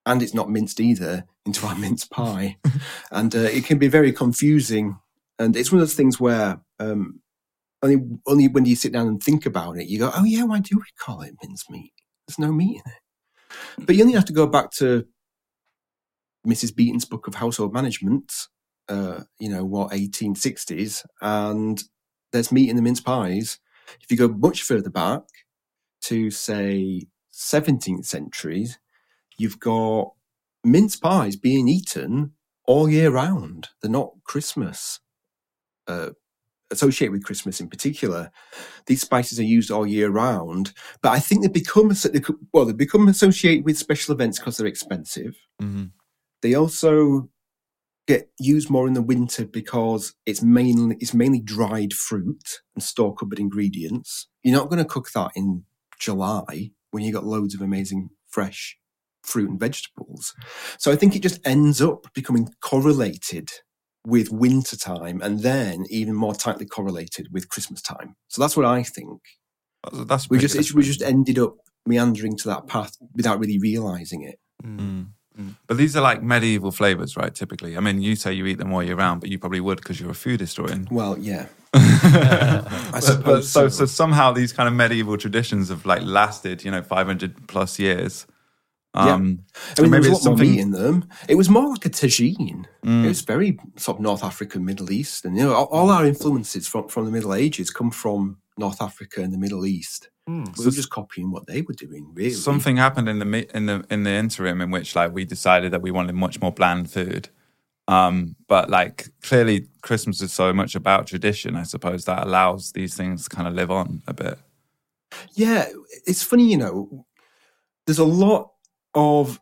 and it's not minced either, into our mince pie. and uh, it can be very confusing. And it's one of those things where um, only, only when you sit down and think about it, you go, oh, yeah, why do we call it mince meat? There's no meat in it. But you only have to go back to Mrs. Beeton's book of household management, uh, you know, what, 1860s, and there's meat in the mince pies. If you go much further back to, say, 17th centuries, you've got mince pies being eaten all year round. They're not Christmas, uh, associated with Christmas in particular. These spices are used all year round, but I think they become, well, they become associated with special events because they're expensive. hmm They also get used more in the winter because it's mainly it's mainly dried fruit and store cupboard ingredients. You're not going to cook that in July when you've got loads of amazing fresh fruit and vegetables. So I think it just ends up becoming correlated with winter time and then even more tightly correlated with Christmas time. So that's what I think. That's, that's We just good we just ended up meandering to that path without really realizing it. Mm. But these are like medieval flavors, right? Typically, I mean, you say you eat them all year round, but you probably would because you're a food historian. Well, yeah. I But, but suppose so, so somehow these kind of medieval traditions have like lasted, you know, 500 plus years. Yeah. Um, I mean, there maybe was it's a lot more something- meat in them. It was more like a tagine. Mm. It was very sort of North African, Middle East, and you know, all, all our influences from from the Middle Ages come from North Africa and the Middle East. We were just copying what they were doing, really. Something happened in the in the in the interim in which like we decided that we wanted much more bland food. Um, but like clearly Christmas is so much about tradition, I suppose that allows these things to kind of live on a bit. Yeah, it's funny, you know. There's a lot of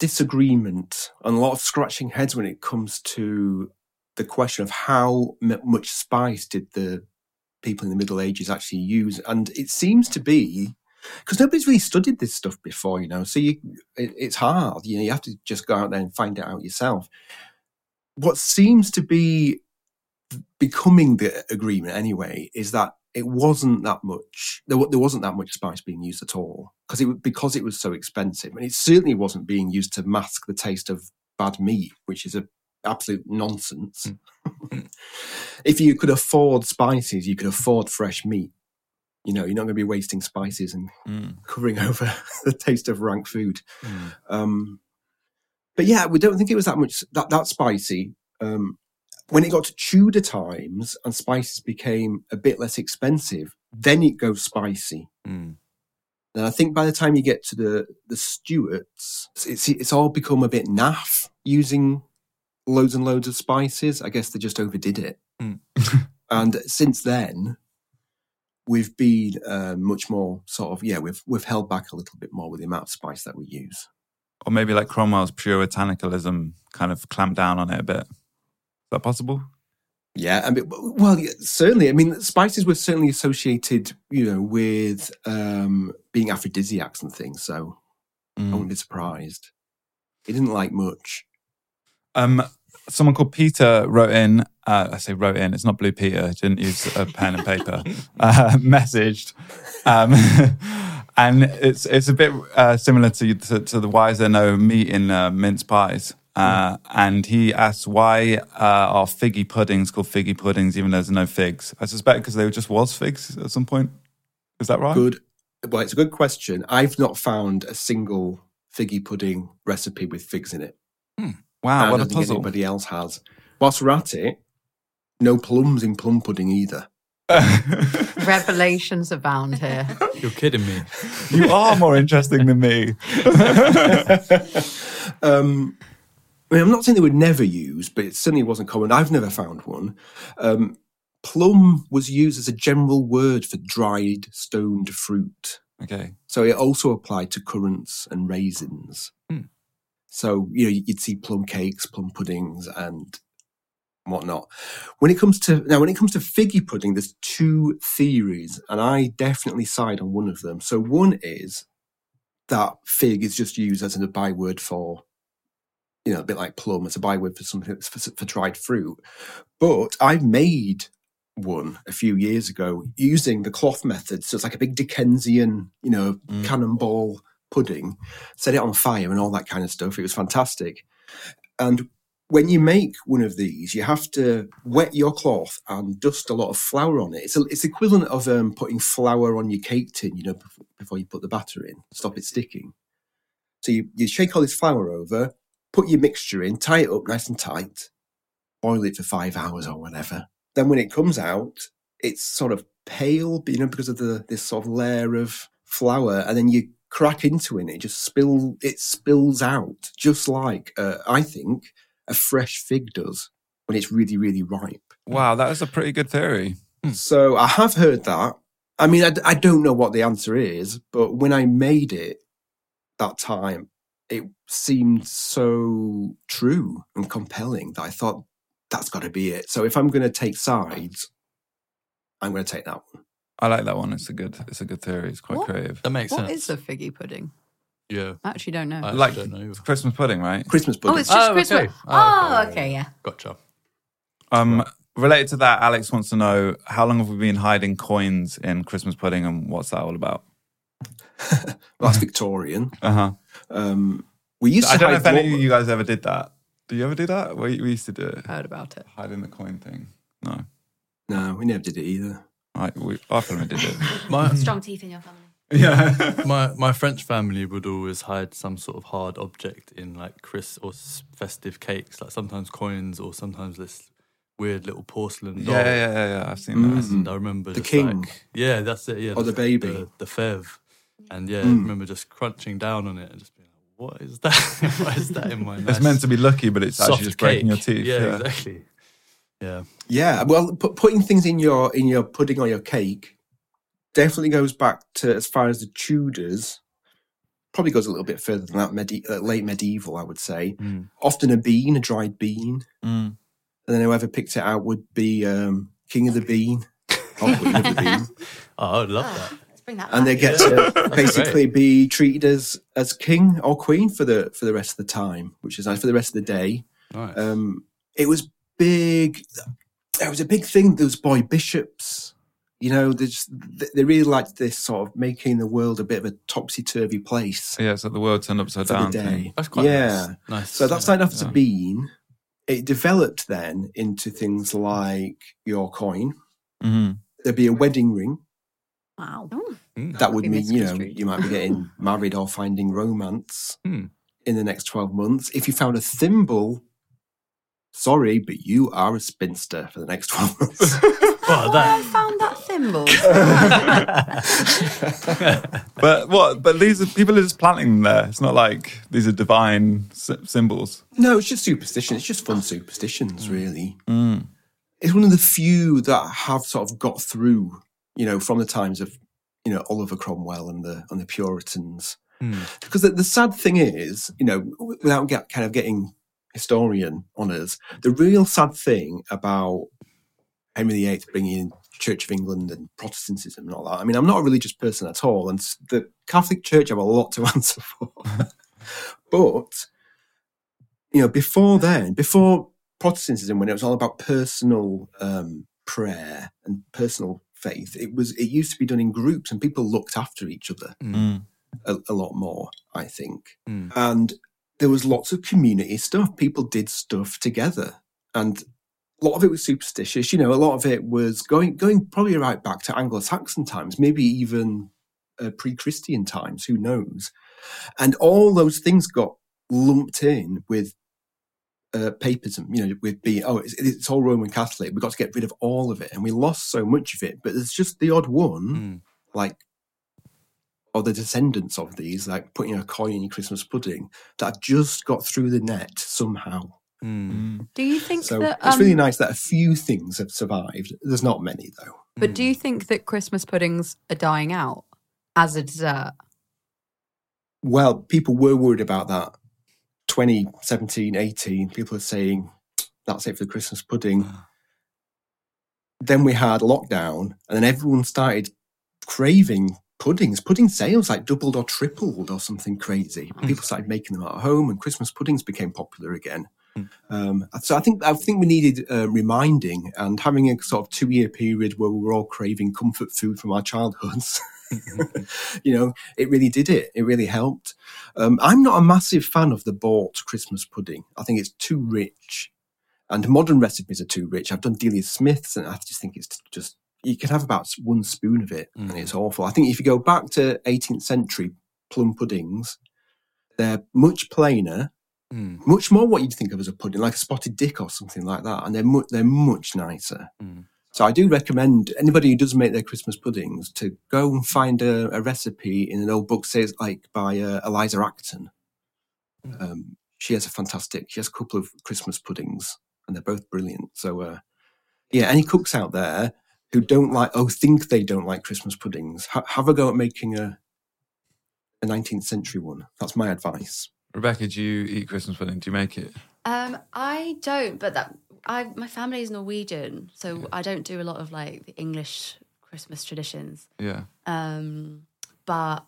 disagreement and a lot of scratching heads when it comes to the question of how much spice did the people in the Middle Ages actually use, and it seems to be because nobody's really studied this stuff before, you know. So you, it, it's hard, you know. You have to just go out there and find it out yourself. What seems to be becoming the agreement anyway is that it wasn't that much. There, there wasn't that much spice being used at all because it because it was so expensive, and it certainly wasn't being used to mask the taste of bad meat, which is a absolute nonsense. if you could afford spices, you could afford fresh meat. You know, you're not going to be wasting spices and Mm. covering over the taste of rank food. Mm. Um, but yeah, we don't think it was that much that that spicy. Um, when it got to Tudor times and spices became a bit less expensive, then it goes spicy. Mm. And I think by the time you get to the the Stuarts, it's it's all become a bit naff using loads and loads of spices. I guess they just overdid it. Mm. and since then, we've been uh, much more sort of yeah, we've we've held back a little bit more with the amount of spice that we use. Or maybe like Cromwell's puritanicalism kind of clamped down on it a bit. Is that possible? Yeah, I mean, well, certainly. I mean, spices were certainly associated, you know, with um, being aphrodisiacs and things. So I Mm. wouldn't be surprised. He didn't like much. Um, someone called Peter wrote in. Uh, I say wrote in. It's not Blue Peter. Didn't use a pen and paper. Uh, messaged, um, and it's it's a bit uh, similar to, to to the why is there no meat in uh, mince pies. Uh, and he asks why uh, are figgy puddings called figgy puddings even though there's no figs? I suspect because there just was figs at some point. Is that right? Good. Well, it's a good question. I've not found a single figgy pudding recipe with figs in it. Wow, I what don't a think puzzle. anybody else has. Whilst we're at it, no plums in plum pudding either. Revelations abound here. You're kidding me. you are more interesting than me. Um, I mean, I'm not saying they were never used, but it certainly wasn't common. I've never found one. Um, plum was used as a general word for dried stoned fruit. Okay. So it also applied to currants and raisins. Hmm. So, you know, you'd see plum cakes, plum puddings, and whatnot. When it comes to now, when it comes to figgy pudding, there's two theories, and I definitely side on one of them. So one is that fig is just used as a byword for, you know, a bit like plum. It's a byword for something that's for, for dried fruit. But I've made one a few years ago using the cloth method. So it's like a big Dickensian, you know, Mm. cannonball pudding, set it on fire and all that kind of stuff. It was fantastic. And when you make one of these, you have to wet your cloth and dust a lot of flour on it. It's a, it's equivalent of um, putting flour on your cake tin, you know, before, you put the batter in, stop it sticking. So you, you shake all this flour over, put your mixture in, tie it up nice and tight, boil it for five hours or whatever. Then when it comes out, it's sort of pale, you know, because of the this sort of layer of flour, and then you crack into it, it just spill it spills out, just like uh, I think a fresh fig does when it's really really ripe. Wow, that is a pretty good theory. So I have heard that. I mean, I don't know what the answer is, but when I made it that time, it seemed so true and compelling that I thought that's got to be it. So if I'm going to take sides, I'm going to take that one. I like that one. It's a good. It's a good theory. It's quite What? creative. That makes What sense. is a figgy pudding? yeah. I actually don't know. I Like- don't know. It's Christmas pudding, right? Christmas pudding. oh, it's just Oh, Christmas. okay. Oh, Oh, okay. okay, yeah. Gotcha. Um, related to that, Alex wants to know how long have we been hiding coins in Christmas pudding, and what's that all about? Well, that's Victorian. Uh huh. Um, we used to I don't know hide if any of you guys ever did that. Do you ever do that? We, we used to do it. Heard about it. Hiding the coin thing. No, No, we never did it either. I, we, our family did it. My Strong teeth in your family. yeah. my my French family would always hide some sort of hard object in like Chris or festive cakes, like sometimes coins or sometimes this weird little porcelain doll. Yeah, yeah, yeah, yeah. I've seen that. And I remember The just king. like yeah, that's it. Yeah, Or the baby. the, the fève, and yeah, I Mm. remember just crunching down on it and just being like, "What is that? what is that in my?" It's meant to be lucky, but it's actually just breaking your cake? teeth. Yeah, exactly. Yeah, Yeah, well, pu- putting things in your in your pudding or your cake definitely goes back to as far as the Tudors. Probably goes a little bit further than that, medi- uh, late medieval, I would say. Mm. Often a bean, a dried bean, Mm. and then whoever picked it out would be um, king of the bean or queen of the bean, oh, I would love that. Let's bring that and they back. get to basically be treated as as king or queen for the for the rest of the time, which is nice for the rest of the day. Nice. Um, it was big. It was a big thing. Those boy bishops, you know, they just they- they really liked this sort of making the world a bit of a topsy turvy place Yeah, so the world turned upside down. day. That's quite yeah. nice. Nice. So that's started off as a Yeah. bean. It developed then into things like your coin. Mhm. There'd be a wedding ring. Wow. Mm. That would mean you know you might be getting married or finding romance Hmm. in the next twelve months. If you found a thimble. Sorry, but you are a spinster for the next 12 months. I that. found that thimble. But what? But these are people are just planting them there. It's not like these are divine s- symbols. No, it's just superstition. It's just fun superstitions, really. Mm. It's one of the few that have sort of got through, you know, from the times of, you know, Oliver Cromwell and the and the Puritans. Hmm. Because the, the sad thing is, you know, without get, kind of getting historian on us, the real sad thing about Henry VIII bringing in Church of England and Protestantism and all that. I mean, I'm not a religious person at all, and the Catholic Church have a lot to answer for. but you know, before then, before Protestantism, when it was all about personal um, prayer and personal faith, it was it used to be done in groups, and people looked after each other Mm. a, a lot more. I think, Mm. and there was lots of community stuff. People did stuff together, and a lot of it was superstitious. You know, a lot of it was going going probably right back to Anglo-Saxon times, maybe even uh, pre-Christian times. Who knows? And all those things got lumped in with uh, papism. You know, with being oh, it's, it's all Roman Catholic. We've got to get rid of all of it, and we lost so much of it. But there's just the odd one, Mm. like or the descendants of these, like putting a coin in your Christmas pudding, that just got through the net somehow. Mm. Do you think So that? it's um, really nice that a few things have survived. There's not many though. But do you think that Christmas puddings are dying out as a dessert? Well, people were worried about that. 2017, 18, people are saying that's it for the Christmas pudding. then we had lockdown, and then everyone started craving puddings. Pudding sales like doubled or tripled or something crazy. People started making them at home, and Christmas puddings became popular again. Um, so I think I think we needed uh, reminding and having a sort of two year period where we were all craving comfort food from our childhoods. you know, it really did it. It really helped. Um, I'm not a massive fan of the bought Christmas pudding. I think it's too rich, and modern recipes are too rich. I've done Delia Smith's, and I just think it's just you can have about one spoon of it, and it's awful. I think if you go back to 18th century plum puddings, they're much plainer, Mm. much more what you'd think of as a pudding, like a spotted dick or something like that, and they're mu- they're much nicer. Mm. So I do recommend anybody who does make their Christmas puddings to go and find a, a recipe in an old book, say it's like by uh, Eliza Acton. Um, she has a fantastic. She has a couple of Christmas puddings, and they're both brilliant. So uh, yeah, any cooks out there who don't like, oh, think they don't like Christmas puddings, ha- have a go at making a a 19th century one. That's my advice. Rebecca, do you eat Christmas pudding? Do you make it? Um, I don't, but that I my family is Norwegian, so I don't do a lot of like the English Christmas traditions. Yeah. Um, but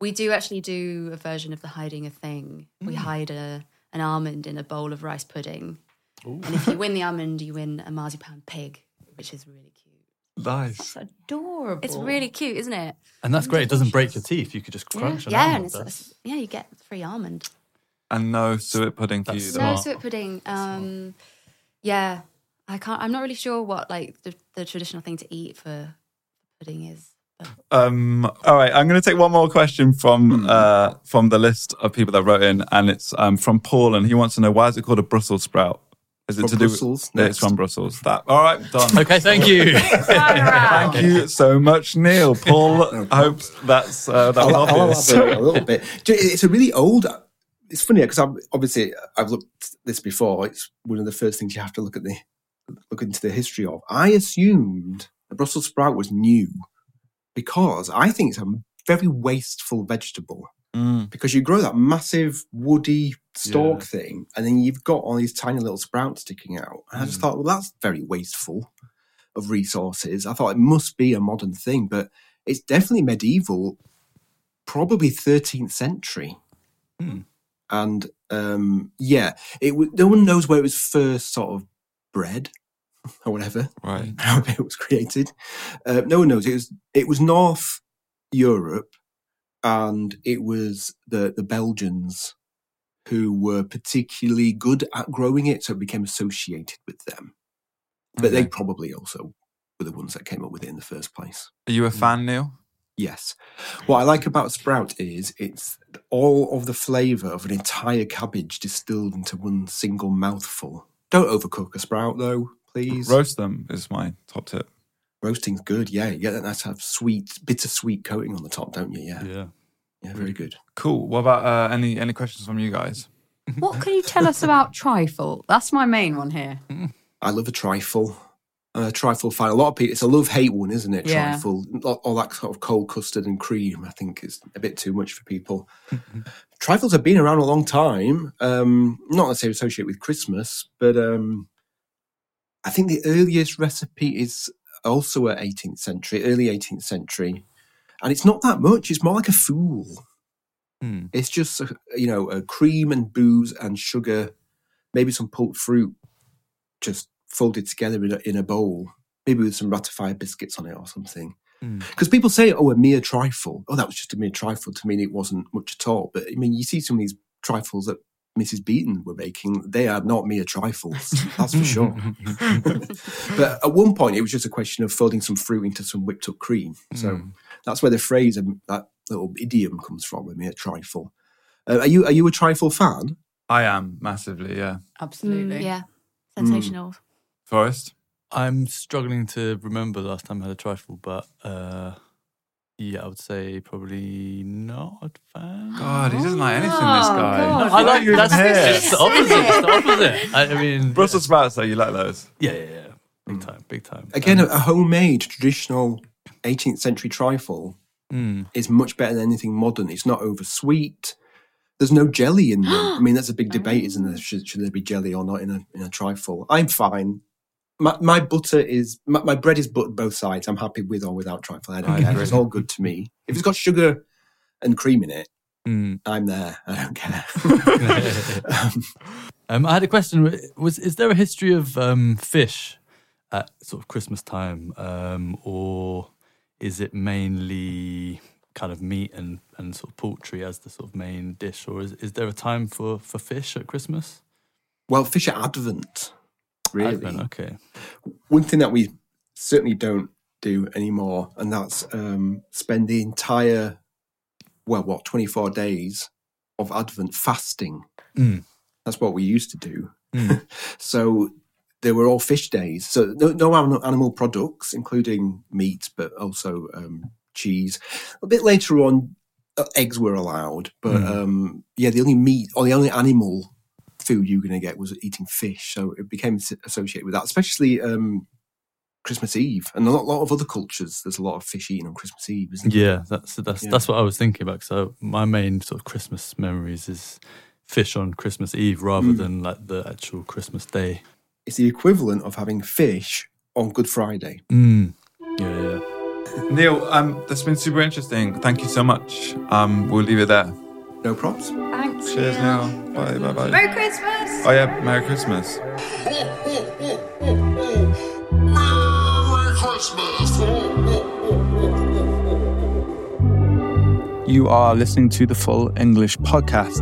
we do actually do a version of the hiding a thing. We hide a an almond in a bowl of rice pudding, and if you win the almond, you win a marzipan pig, which is really cute. Nice. Adorable. It's really cute, isn't it? And that's great. It doesn't break your teeth. You could just crunch an yeah, almond. and it's, it's- yeah, you get free almond. And no suet pudding for you. That's? No Smart. suet pudding. Um, yeah, I can't. I'm not really sure what like the, the traditional thing to eat for pudding is. But Um, all right, I'm going to take one more question from uh, from the list of people that wrote in, and it's um, from Paul, and he wants to know why is it called a Brussels sprout? Is it From to do Brussels? With, it's from Brussels. That all right? Done. Okay, thank you. Thank you so much, Neil. Paul hopes that's uh, that I'll, I'll obvious. elaborate a little bit. It's a really old. It's funny because I'm obviously I've looked this before. It's one of the first things you have to look at the look into the history of. I assumed the Brussels sprout was new because I think it's a very wasteful vegetable. Mm. Because you grow that massive woody stalk Yeah. thing, and then you've got all these tiny little sprouts sticking out. And I Mm. just thought, well, that's very wasteful of resources. I thought it must be a modern thing, but it's definitely medieval, probably 13th century. Hmm. And um, yeah, it no one knows where it was first sort of bred or whatever, Right. how it was created. Uh, no one knows. It was it was North Europe, and it was the the Belgians who were particularly good at growing it, so it became associated with them. But they probably also were the ones that came up with it in the first place. Are you a mm. fan, Neil? Yes. What I like about sprout is it's all of the flavour of an entire cabbage distilled into one single mouthful. Don't overcook a sprout though, please. Roast them is my top tip. Roasting's good, yeah. You get that nice have sweet, bittersweet coating on the top, don't you? Yeah. Yeah, Yeah. very good. Cool. What about uh, any any questions from you guys? What can you tell us about trifle? That's my main one here. I love a trifle. Uh, trifle fine. A lot of people, it's a love hate one, isn't it? Yeah. Trifle. All, all that sort of cold custard and cream, I think, is a bit too much for people. Trifles have been around a long time. Um, not necessarily associated with Christmas, but um, I think the earliest recipe is also at 18th century, early 18th century. And it's not that much. It's more like a fool. Hmm. It's just, uh, you know, a cream and booze and sugar, maybe some pulp fruit, just folded together in a, in a bowl, maybe with some ratafia biscuits on it or something. Hmm. Because people say, oh, a mere trifle. Oh, that was just a mere trifle to mean it wasn't much at all. But I mean, you see some of these trifles that Mrs. Beeton were making, they are not mere trifles. That's for sure. but at one point, it was just a question of folding some fruit into some whipped up cream. So that's where the phrase, um, that little idiom comes from, a mere trifle. Uh, are you are you a trifle fan? I am massively, yeah. Absolutely. Mm, yeah, sensational. Forest? I'm struggling to remember the last time I had a trifle, but uh, yeah, I would say probably not fan. God, he doesn't like anything, this guy. God. I like you that's even here. it's the opposite. It's the opposite. I, I mean, Brussels sprouts, though, you like those? Yeah, yeah, yeah. Big time, big time. Again, Um, a, a homemade traditional 18th century trifle mm, is much better than anything modern. It's not over sweet. There's no jelly in them. I mean, that's a big debate, isn't there? Should, should there be jelly or not in a in a trifle? I'm fine. My, my butter is my, my bread is buttered both sides. I'm happy with or without trifle. I don't I care. agree. It's all good to me. If it's got sugar and cream in it, mm. I'm there. I don't care. um, Um, I had a question. Was is there a history of um, fish at sort of Christmas time, um, or is it mainly kind of meat and, and sort of poultry as the sort of main dish, or is, is there a time for, for fish at Christmas? well, fish at Advent, really. Advent, okay. one thing that we certainly don't do anymore, and that's um, spend the entire, well, what, 24 days of Advent fasting. Mm. That's what we used to do. Mm. so they were all fish days. So no, no animal, products, including meat, but also um, cheese. A bit later on, uh, eggs were allowed, but Mm. um, yeah, the only meat or the only animal food you were going to get was eating fish. So it became associated with that, especially um, Christmas Eve, and a lot, lot of other cultures. There's a lot of fish eaten on Christmas Eve, isn't there? Yeah, that's that's Yeah. that's what I was thinking about. So my main sort of Christmas memories is fish on Christmas Eve rather Mm. than like the actual Christmas day. It's the equivalent of having fish on Good Friday. Mm. Yeah, yeah. Neil, um, that's been super interesting. Thank you so much. Um, we'll leave it there. No props. Thanks. Cheers, now. Bye, bye, bye. Merry Christmas. Oh, yeah, Merry Christmas. Merry Christmas! You are listening to the Full English podcast.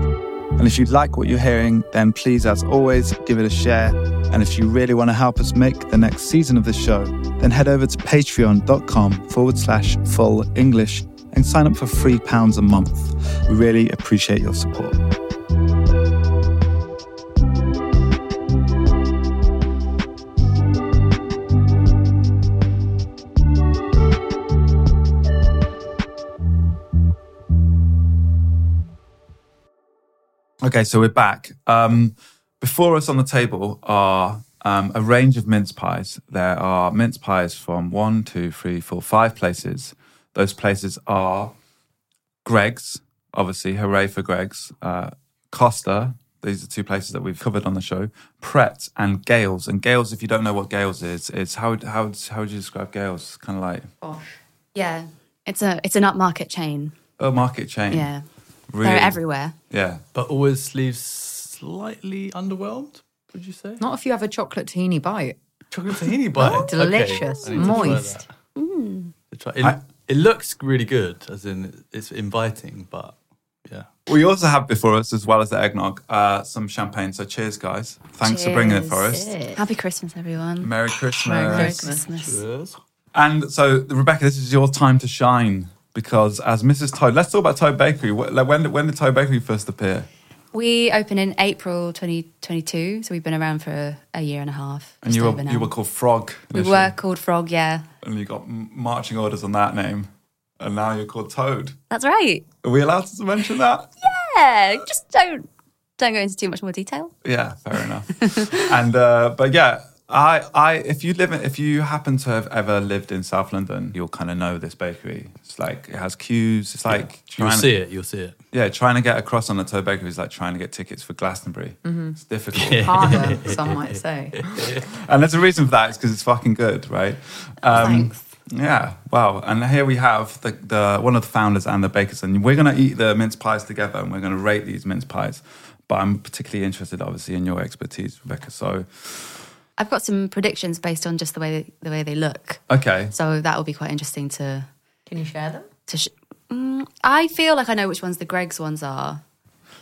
And if you like what you're hearing, then please, as always, give it a share. And if you really want to help us make the next season of the show, then head over to patreon.com forward slash full English and sign up for £3 a month. We really appreciate your support. Okay, so we're back. Um, before us on the table are um, a range of mince pies. There are mince pies from one, two, three, four, five places. Those places are Greggs, obviously, hooray for Greggs. Uh, Costa, these are two places that we've covered on the show. Pret and Gail's. And Gail's, if you don't know what Gail's is, it's how how how would you describe Gail's? Kind of like Yeah, it's a it's an upmarket chain. a market chain. Yeah, really, they're everywhere. Yeah, But always leaves slightly underwhelmed. Would you say? Not if you have a chocolate teeny bite. Chocolate tahini bite. Okay, Delicious, I need try moist. that. It, I- it looks really good, as in it's inviting, but yeah. We also have before us, as well as the eggnog, uh, some champagne. So cheers, guys. Thanks for bringing it for us. Happy Christmas, everyone. Merry Christmas. Merry Christmas. And so, Rebecca, this is your time to shine because as Mrs. Toad, let's talk about Toad Bakery. When, when did Toad Bakery first appear? We opened in April 2022, so we've been around for a, a year and a half. And you were, you were called Frog. we were called Frog, yeah. And you got marching orders on that name. And now you're called Toad. That's right. Are we allowed to mention that? Yeah, just don't don't go into too much more detail. Yeah, fair enough. and uh, but yeah, I I if you live in, if you happen to have ever lived in South London, you'll kind of know this bakery. It's like it has queues. It's like You'll trying see it. You'll see it. yeah, trying to get across on the Toad Bakery is like trying to get tickets for Glastonbury. It's difficult. Harder, some might say. and there's a reason for that. It's because it's fucking good, right? Um, Thanks. Yeah, wow. And here we have the, the one of the founders and the bakers, and we're going to eat the mince pies together, and we're going to rate these mince pies. But I'm particularly interested, obviously, in your expertise, Rebecca. So, I've got some predictions based on just the way the way they look. okay, So that will be quite interesting to Can you share them? to. Sh- mm, I feel like I know which ones the Greggs ones are.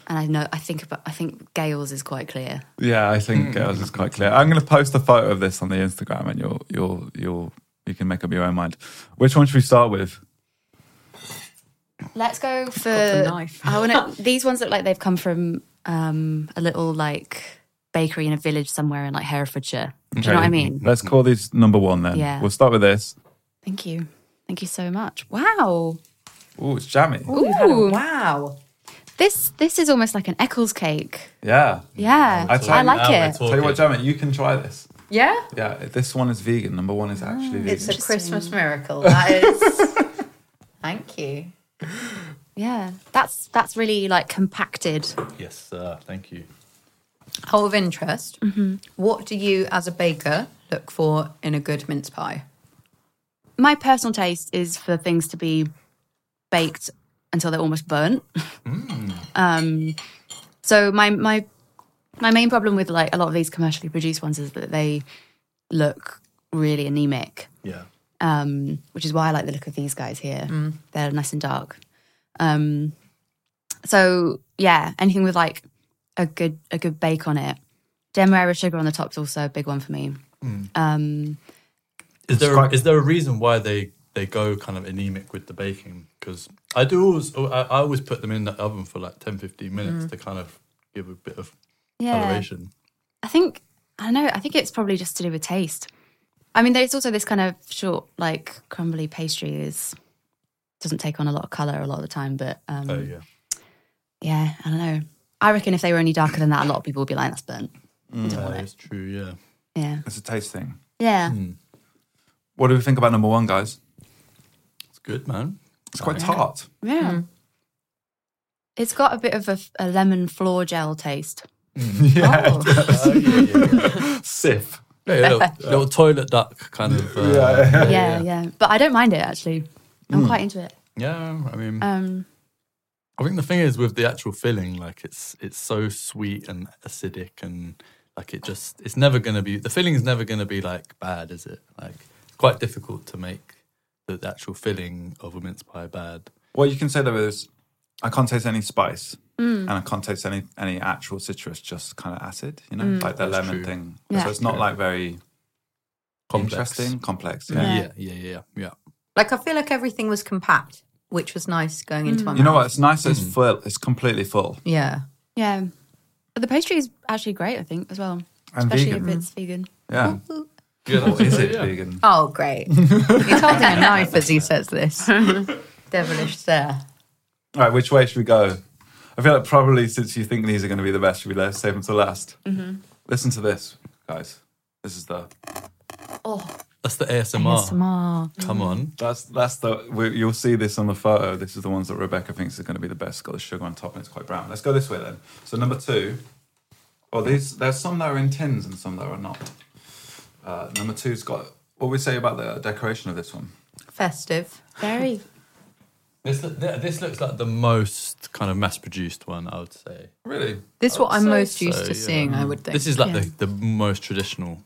and I know I think about I think Gail's is quite clear. Yeah, I think ours is quite clear. I'm going to post a photo of this on the Instagram, and you'll you'll you'll you can make up your own mind. Which one should we start with? Let's go for the knife. I want to. These ones look like they've come from um, a little like bakery in a village somewhere in like Herefordshire. Do you know what I mean? Let's call this number one then. Yeah. We'll start with this. Thank you, thank you so much. Wow, Oh, it's jammy. Ooh. wow. this this is almost like an Eccles cake. Yeah. Yeah, I I, tell you like now we're it. talking. Tell you what, Jamie, you can try this. Yeah? Yeah, this one is vegan. Number one is actually vegan. It's a Christmas miracle. That is. Thank you. Yeah, that's that's really like compacted. Yes, sir. Thank you. Whole of interest. What do you, as a baker, look for in a good mince pie? My personal taste is for things to be baked until they're almost burnt. um, so my my my main problem with like a lot of these commercially produced ones is that they look really anemic. Yeah. um, which is why I like the look of these guys here. They're nice and dark. Um, so yeah, anything with like a good a good bake on it. Demerara sugar on the top is also a big one for me. Um, Is there quite- is there a reason why they they go kind of anemic with the baking? Because I do always I, I always put them in the oven for like 10, 15 minutes to kind of give a bit of yeah, coloration. I think I don't know. I think it's probably just to do with taste. I mean, there's also this kind of short, like crumbly pastry is doesn't take on a lot of color a lot of the time, but um, Oh yeah. yeah, I don't know. I reckon if they were any darker than that, a lot of people would be like, "That's burnt." I don't want That it. is true. Yeah. Yeah, It's a taste thing. yeah. What do we think about number one, guys? It's good, man. It's quite tart. Yeah. It's got a bit of a, a lemon floor gel taste. yeah. Oh. Oh, yeah, yeah, yeah. Cif. Yeah, little, little toilet duck kind of. Uh, Yeah. yeah, yeah. But I don't mind it actually. I'm quite into it. Yeah, I mean, Um, I think the thing is with the actual filling, like it's it's so sweet and acidic, and like it just it's never gonna be the filling is never gonna be like bad, is it? Like it's quite difficult to make the, the actual filling of a mince pie bad. Well, you can say there is. I can't taste any spice, mm. and I can't taste any any actual citrus. Just kind of acid, you know, mm. like the That's lemon true. thing. Yeah. So it's not like very Complex. interesting, complex. Yeah, Yeah. yeah, yeah, yeah. yeah. Like, I feel like everything was compact, which was nice going into mm. my You know mouth. what? It's nice. It's mm. full. It's completely full Yeah. yeah. But the pastry is actually great, I think, as well. and Especially vegan. if it's vegan. Yeah. Yeah, Or is it yeah. vegan? Oh, great. He's holding a knife as he says this. Devilish stare. All right, which way should we go? I feel like probably since you think these are going to be the best, should we let save them till last? Mm-hmm. Listen to this, guys. This is the oh. That's the ASMR. ASMR. Come on. that's that's the we, you'll see this on the photo. This is the ones that Rebecca thinks are going to be the best. It's got the sugar on top and it's quite brown. Let's go this way then. So number two. Oh, these there's some that are in tins and some that are not. Uh, number two's got what we say about the decoration of this one. Festive. Very. This this looks like the most kind of mass produced one, I would say. Really? This is what I'm most used so, to yeah. seeing, I would think. This is like Yeah. the, the most traditional.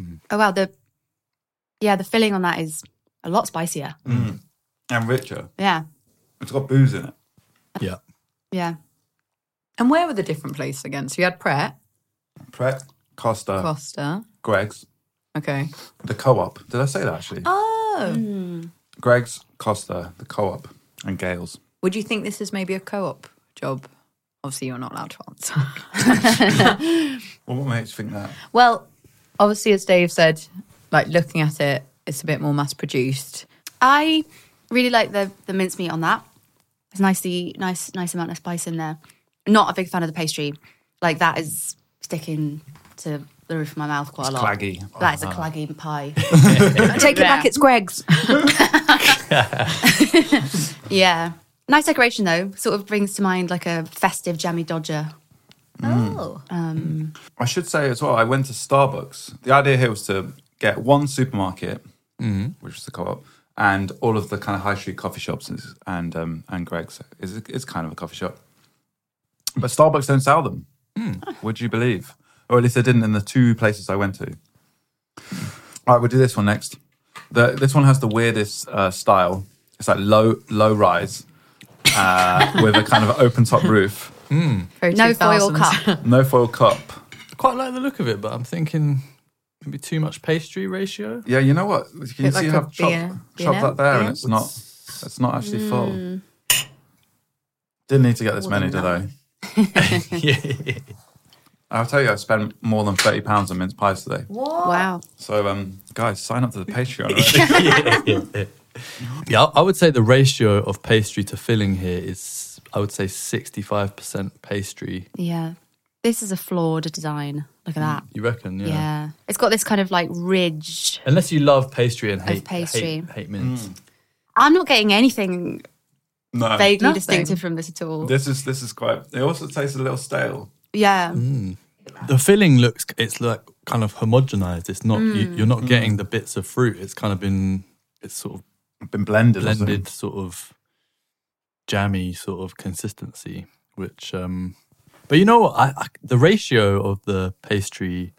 Ooh. Oh wow. The yeah, the filling on that is a lot spicier. Mm-hmm. And richer. Yeah. It's got booze in it. Yeah. Yeah. and where were the different places again? So you had Pret, Pret, Costa, Costa. Greggs, Okay. the co-op. Did I say that actually? Oh. Mm. Greggs, Costa, the co-op, and Gail's. Would you think this is maybe a co op job? Obviously, you're not allowed to answer. Well, what makes you think that? well, obviously, as Dave said, like looking at it, it's a bit more mass produced. I really like the the mincemeat on that. It's nicely nice nice amount of spice in there. Not a big fan of the pastry. Like that is sticking to the roof of my mouth quite a lot. claggy. That is a oh, claggy pie. Take it back, it's Greggs. yeah. Nice decoration though. Sort of brings to mind like a festive jammy dodger. Oh. Um, I should say as well, I went to Starbucks. The idea here was to get one supermarket, which was the co-op, and all of the kind of high street coffee shops and and, um, and Greggs is is kind of a coffee shop, but Starbucks don't sell them. Would you believe? Or at least they didn't in the two places I went to. All right, we'll do this one next. The, this one has the weirdest uh, style. It's like low low rise. uh, with a kind of open top roof, Very No foil cup. no foil cup. Quite like the look of it, but I'm thinking maybe too much pastry ratio. Yeah, you know what? Can you Bit see like how a I've chopped, beer- chopped that there, and beer? it's not it's not actually full. Mm. Didn't need to get this many, did I? yeah. I'll tell you, I spent more than thirty pounds on mince pies today. Wow. So, um, guys, sign up to the Patreon. already. Yeah, I I would say the ratio of pastry to filling here is, I would say, 65% pastry. Yeah. This is a flawed design. Look at mm, that. You reckon? Yeah. Yeah. It's got this kind of like ridge. Unless you love pastry and hate pastry. hate, hate mince. Mm. I'm not getting anything no, vaguely Nothing. distinctive from this at all. this is this is quite. It also tastes a little stale. yeah. Mm. The filling looks, it's like kind of homogenized. It's not, Mm. you, you're not getting the bits of fruit. It's kind of been, it's sort of Been blended. blended, sort of jammy sort of consistency, which, um, but you know what? I, I, the ratio of the pastry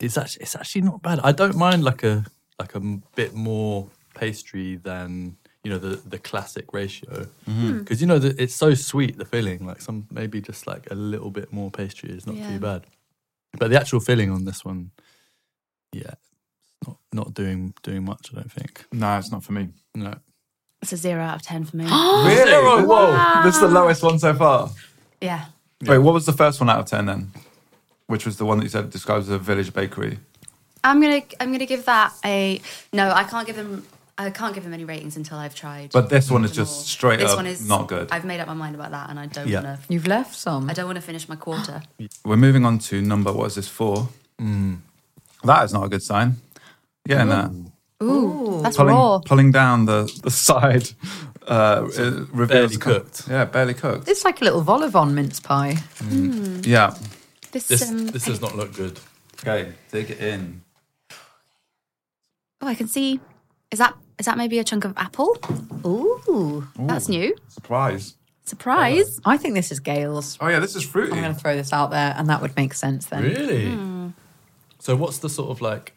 is actually, it's actually not bad. I don't mind like a, like a bit more pastry than, you know, the, the classic ratio. Hmm. Because, you know, the, it's so sweet, the filling. Like some, maybe just like a little bit more pastry is not Yeah. too bad. But the actual filling on this one, yeah, not, not doing, doing much, I don't think. No, it's not for me. No. It's a zero out of 10 for me. Really? Zero, Whoa! This is the lowest one so far. yeah. Wait, what was the first one out of ten then? Which was the one that you said describes as a village bakery? I'm gonna I'm gonna give that a no. I can't give them I can't give them any ratings until I've tried. But this one is just all. straight this up one is not good. I've made up my mind about that, and I don't Yeah. wanna. You've left some. I don't want to finish my quarter. We're moving on to number. What is this for? Mm. That is not a good sign. Yeah, no. Ooh, that's Pulling, raw. pulling down the the side. Uh, it reveals Barely the co- cooked. Yeah, barely cooked. It's like a little vol au vent mince pie. Yeah. This, This, um, this does not look good. Okay, dig it in. oh, I can see. Is that is that maybe a chunk of apple? Ooh, that's new. Surprise. Surprise. I think this is Gail's. Oh yeah, this is fruity. I'm going to throw this out there, and that would make sense then. Really? So what's the sort of like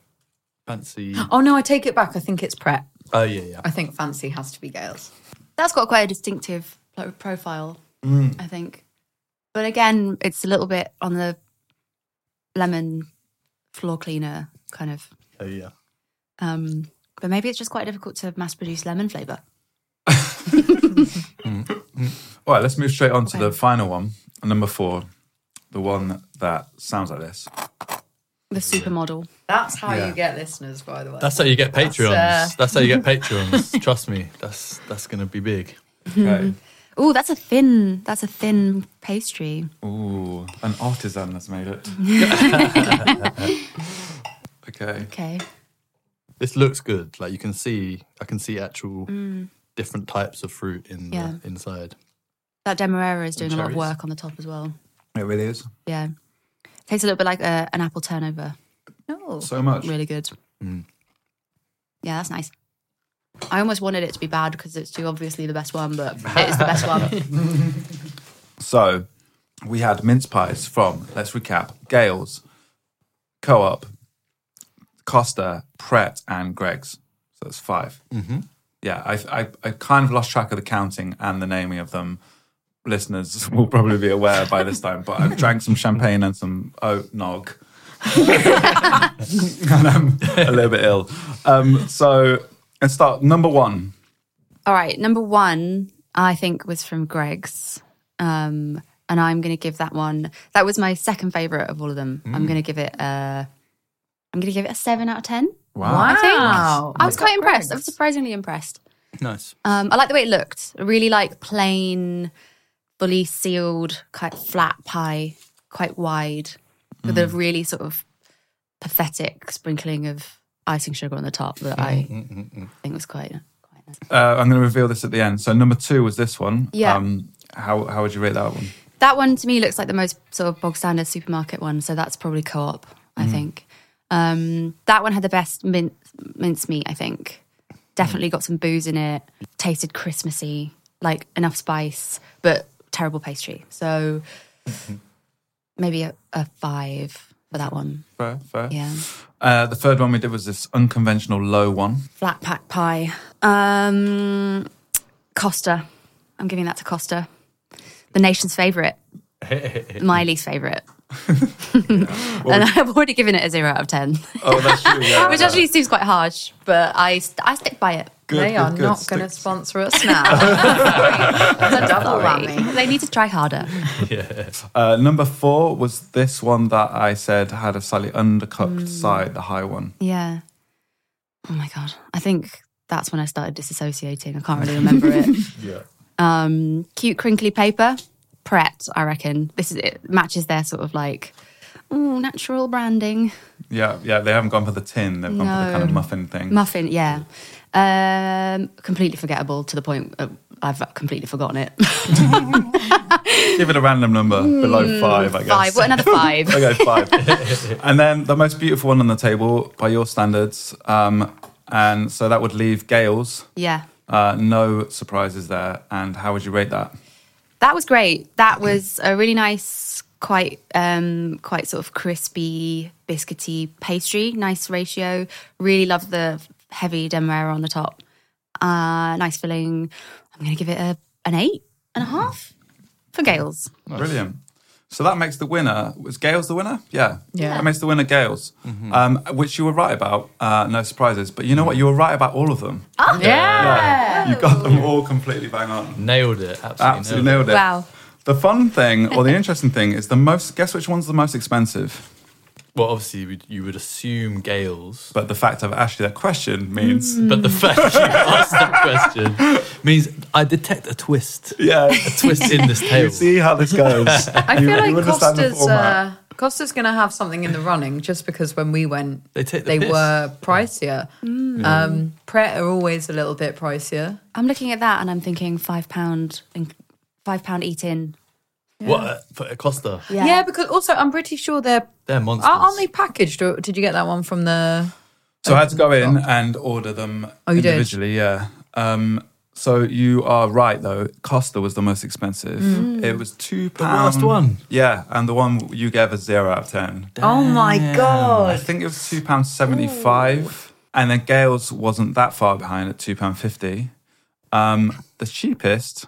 fancy? Oh no, I take it back. I think it's Pret. Oh yeah, yeah. I think fancy has to be Gail's. That's got quite a distinctive like, profile, Mm. I think. But again, it's a little bit on the lemon floor cleaner kind of. Oh yeah. Um, but maybe it's just quite difficult to mass produce lemon flavour. All right, let's move straight on to Okay. the final one, number four, the one that sounds like this. The supermodel. That's how Yeah. you get listeners, by the way. That's how you get Patreons. uh, That's how you get Patreons. Trust me. That's that's gonna be big. Okay. Oh, that's a thin. That's a thin pastry. Ooh, an artisan has made it. okay. Okay. This looks good. Like you can see, I can see actual different types of fruit in Yeah. the inside. That Demerara is doing a lot of work on the top as well. It really is. Yeah. Tastes a little bit like a, an apple turnover. no. So much. Really good. Mm. Yeah, that's nice. I almost wanted it to be bad because it's too obviously the best one, but it is the best one. So we had mince pies from, let's recap, Gail's, Co op, Costa, Pret, and Greggs. So that's 5 Mm-hmm. Yeah, I, I, I kind of lost track of the counting and the naming of them. Listeners will probably be aware by this time, but I've drank some champagne and some oat nog. and I'm a little bit ill. Um, so let's start. Number one. All right, number one, I think was from Greggs. Um, and I'm going to give that one, that was my second favourite of all of them. I'm going to give it a, I'm going to give it a seven out of 10. Wow. I think. Wow. I was Oh quite God, impressed. I was surprisingly impressed. Nice. Um, I like the way it looked. Really like plain, fully sealed, quite flat pie, quite wide, with a mm. really sort of pathetic sprinkling of icing sugar on the top that I mm, mm, think was quite quite nice. Uh, I'm going to reveal this at the end. So number two was this one. Yeah. Um, how how would you rate that one? That one to me looks like the most sort of bog standard supermarket one, so that's probably co-op. I think um, that one had the best min- mince meat. I think definitely got some booze in it. Tasted Christmassy, like enough spice, but terrible pastry. So maybe a, a five for that one. Fair, fair. Yeah, Uh, the third one we did was this unconventional low one. flat pack pie. Um, Costa. I'm giving that to Costa, the nation's favourite, my least favourite. and I've already given it a zero out of ten, Oh, that's true. Yeah, which actually seems quite harsh, but I I stick by it. Good, they good, are good. not going to sponsor us now. That's a double whammy. They need to try harder. Uh, number four was this one that I said had a slightly undercooked Mm. side, the high one. Yeah. Oh my god. I think that's when I started disassociating. I can't really remember it. Yeah. Um, cute crinkly paper, Pret. I reckon this is it matches their sort of like ooh, natural branding. Yeah, yeah, they haven't gone for the tin, they've gone for the kind of muffin thing. Muffin, yeah. Um, completely forgettable to the point I've completely forgotten it. Give it a random number below five, I guess. Five. What another five? okay, five. and then the most beautiful one on the table by your standards. Um, and so that would leave Gail's. yeah. Uh, no surprises there. And how would you rate that? That was great. That was a really nice, quite um, quite sort of crispy, biscuity pastry. Nice ratio. Really love the heavy demerara on the top. Uh, nice filling. I'm going to give it a an eight and a half for Gail's. Brilliant. So that makes the winner. Was Gail's the winner? Yeah. Yeah. That makes the winner Gail's, um, which you were right about. Uh, no surprises. But you know what? You were right about all of them. Oh, Yeah. You got them all completely bang on. Nailed it. Absolutely, Absolutely nailed nailed it. Wow. The fun thing, or the interesting thing, is the most. Guess which one's the most expensive? Well, obviously, you would assume Gail's, But the fact I've asked you that question means, but the fact you asked that question means I detect a twist, yeah, a twist in this tale. you see how this goes. I You- feel you like Costa's uh, Costa's going to have something in the running just because when we went, They take the they were pricier. Um, Pret are always a little bit pricier. I'm looking at that and I'm thinking five pound, five pound eat in. What uh, for a Costa? Yeah. because also I'm pretty sure they're They're monsters. aren't aren't they packaged? Or did you get that one from the? So I had to go in and order them Oh, you did? individually. Yeah. Um, so you are right though. Costa was the most expensive. It was two The pounds. worst one. Yeah, and the one you gave a zero out of ten. Oh my god! I think it was two pounds seventy-five, and then Gail's wasn't that far behind at two pound fifty. Um, the cheapest,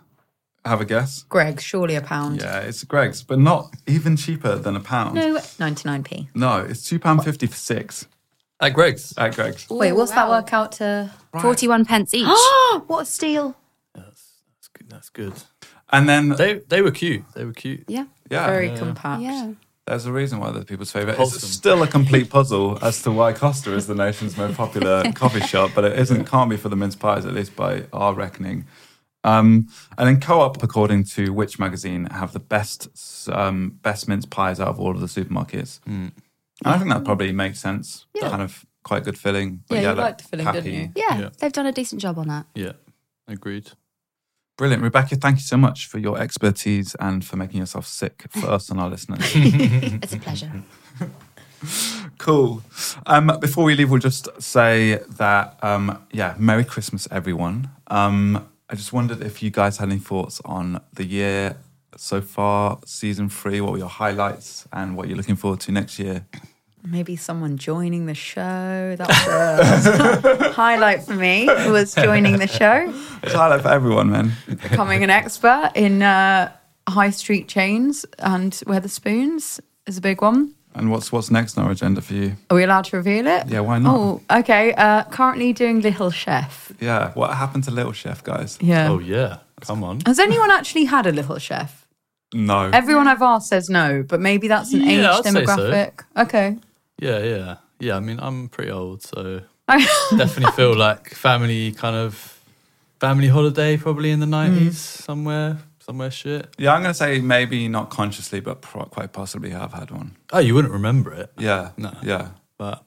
have a guess. Greg, surely a pound. Yeah, it's Greggs, but not even cheaper than a pound. No, ninety nine p. No, it's two pound fifty for six At Greggs. at Greggs. Wait, what's that work out to? Forty-one pence each. what a steal! That's good. That's good. And then They they were cute. They were cute. yeah. yeah, Very compact. Yeah. There's a reason why they're people's favourite. Wholesome. It's still a complete puzzle as to why Costa is the nation's most popular coffee shop, but it isn't. Can't be for the mince pies, at least by our reckoning. Um, and then Co-op, according to which magazine, have the best um, best mince pies out of all of the supermarkets. And I think that probably makes sense. Kind of quite good filling. But Yeah, you that liked the filling, didn't you? yeah. Yeah. They've done a decent job on that. Yeah. Agreed. Brilliant, Rebecca. Thank you so much for your expertise and for making yourself sick for us and our listeners. It's a pleasure. Cool. Um, before we leave, we'll just say that, um, yeah, Merry Christmas, everyone. Um, I just wondered if you guys had any thoughts on the year so far, season three. What were your highlights and what you're looking forward to next year? Maybe someone joining the show. That was a highlight for me. Was joining the show, It's a highlight for everyone, man. becoming an expert in uh, high street chains and Wetherspoons is a big one. And what's what's next on our agenda for you? Are we allowed to reveal it? Yeah, why not? Oh, okay. Uh, currently doing Little Chef. Yeah, what happened to Little Chef, guys? Yeah. Oh yeah. Come on. Has anyone actually had a Little Chef? No. Everyone I've asked says no, but maybe that's an Yeah, age I'd say so. demographic. Okay. Yeah, yeah, yeah. I mean, I'm pretty old, so definitely feel like family kind of family holiday, probably in the nineties somewhere, somewhere shit. Yeah, I'm going to say maybe not consciously, but pro- quite possibly have had one. Oh, you wouldn't remember it, Yeah. No. Yeah. but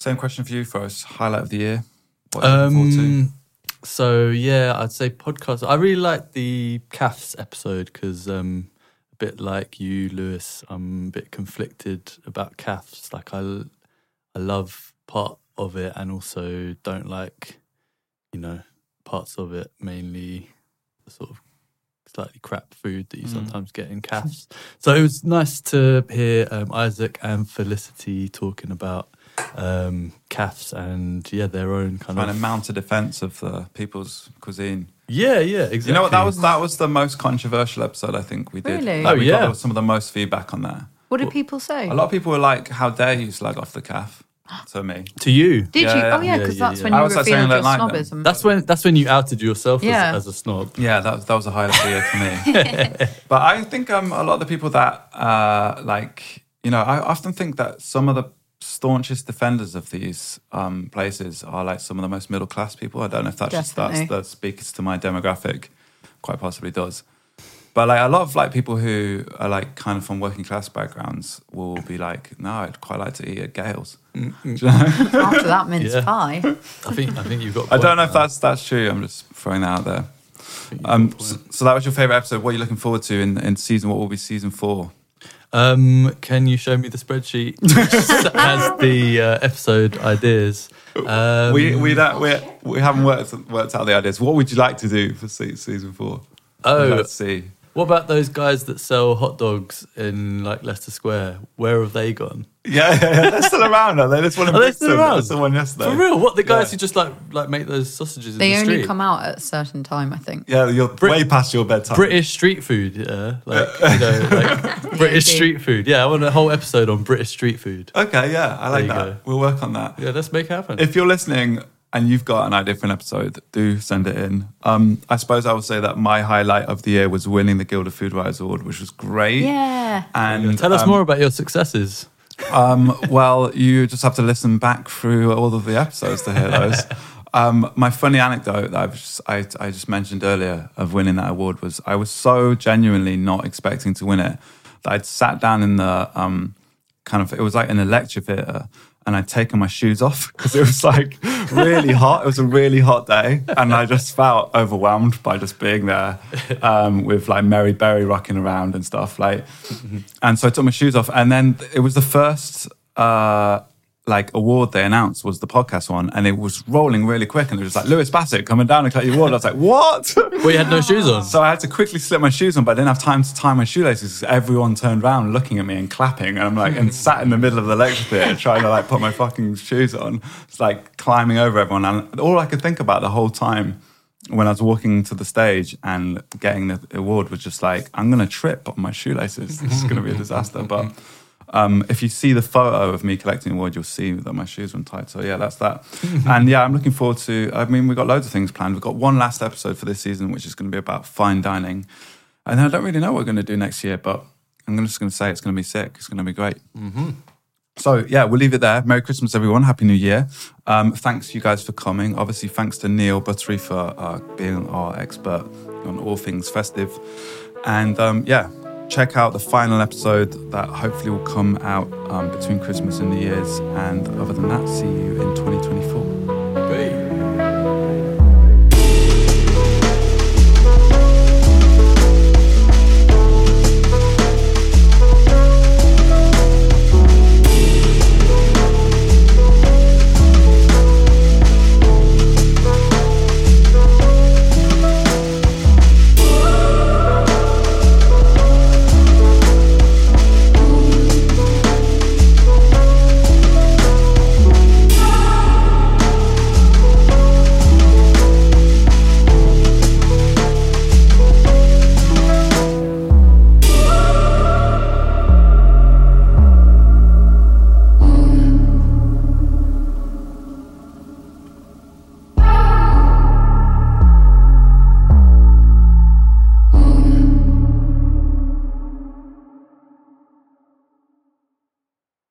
Same question for you first. Highlight of the year. What are you looking forward to? um, so yeah, I'd say podcast. I really like the caffs episode because um, a bit like you, Lewis, I'm a bit conflicted about caffs. Like I, I love part of it and also don't like, you know, parts of it. Mainly, sort of slightly crap food that you sometimes get in caffs. so it was nice to hear um, Isaac and Felicity talking about um, caffs and yeah, their own kind Trying of to mount a defense of the people's cuisine. Yeah, yeah, exactly. You know what? That was that was the most controversial episode I think we did. Really? Like, Oh, we yeah. got some of the most feedback on that. What did people say? A lot of people were like, "How dare you slag off the caff?" To me, to you. Did Yeah, you? yeah. Oh yeah, Yeah, because yeah, that's yeah. when I you was, like, revealed your like them. snobism. That's when that's when you outed yourself Yeah. as, as a snob. yeah, that that was a highlight of the year for me. but I think um, a lot of the people that uh, like, you know, I often think that some of the staunchest defenders of these um, places are like some of the most middle class people. I don't know if that just that's, that speaks to my demographic, quite possibly does. But like a lot of like people who are like kind of from working class backgrounds will be like, no, I'd quite like to eat at Gail's. You know? After that mince Yeah. pie. I think I think you've got. a I don't know if there. that's that's true. I'm just throwing that out there. I think you've got Um, so, so that was your favorite episode. What are you looking forward to in, in season? What will be season four? Um, can you show me the spreadsheet which has the uh, episode ideas? Um, we we don't we, we haven't worked worked out the ideas. What would you like to do for se- season four? Oh. let's see. What about those guys that sell hot dogs in like Leicester Square? Where have they gone? Yeah, yeah, yeah, they're still around. Are they? There's one in Are they still around? There's the one yesterday. For real? What the guys Yeah. who just like like make those sausages They in the only street? come out at a certain time, I think. Yeah, you're way past your bedtime. British street food, yeah, like you know, like British street food. Yeah, I want a whole episode on British street food. Okay, yeah, I like that. go. We'll work on that. Yeah, let's make it happen. If you're listening and you've got an idea for an episode, do send it in. Um, I suppose I would say that my highlight of the year was winning the Guild of Food Writers Award, which was great. Yeah. And Tell us um, more about your successes. Um, well, you just have to listen back through all of the episodes to hear those. Um, my funny anecdote that I've just, I, I just mentioned earlier of winning that award was I was so genuinely not expecting to win it that I'd sat down in the um, kind of, it was like in a lecture theatre and I'd taken my shoes off because it was like really hot. It was a really hot day. And I just felt overwhelmed by just being there um, with like Mary Berry rocking around and stuff. Like, and so I took my shoes off. And then it was the first uh, like award they announced was the podcast one. And it was rolling really quick. And it was like Lewis Bassett coming down and collect your award. I was like, what? Well, you had no shoes on. So I had to quickly slip my shoes on, but I didn't have time to tie my shoelaces everyone turned around looking at me and clapping. And I'm like, and sat in the middle of the lecture theatre trying to like put my fucking shoes on. It's like climbing over everyone. And all I could think about the whole time when I was walking to the stage and getting the award was just like, I'm going to trip on my shoelaces. This is going to be a disaster. But um, if you see the photo of me collecting the award, you'll see that my shoes were untied. So yeah, that's that. and yeah, I'm looking forward to. I mean, we've got loads of things planned. We've got one last episode for this season, which is going to be about fine dining. And I don't really know what we're going to do next year, but I'm just going to say it's going to be sick. It's going to be great. So yeah, we'll leave it there. Merry Christmas, everyone. Happy New Year. Um, thanks you guys for coming. Obviously, thanks to Neil Buttery for uh, being our expert on all things festive. And um, yeah, check out the final episode that hopefully will come out um, between Christmas and New Year's. And other than that, see you in 2024. Peace.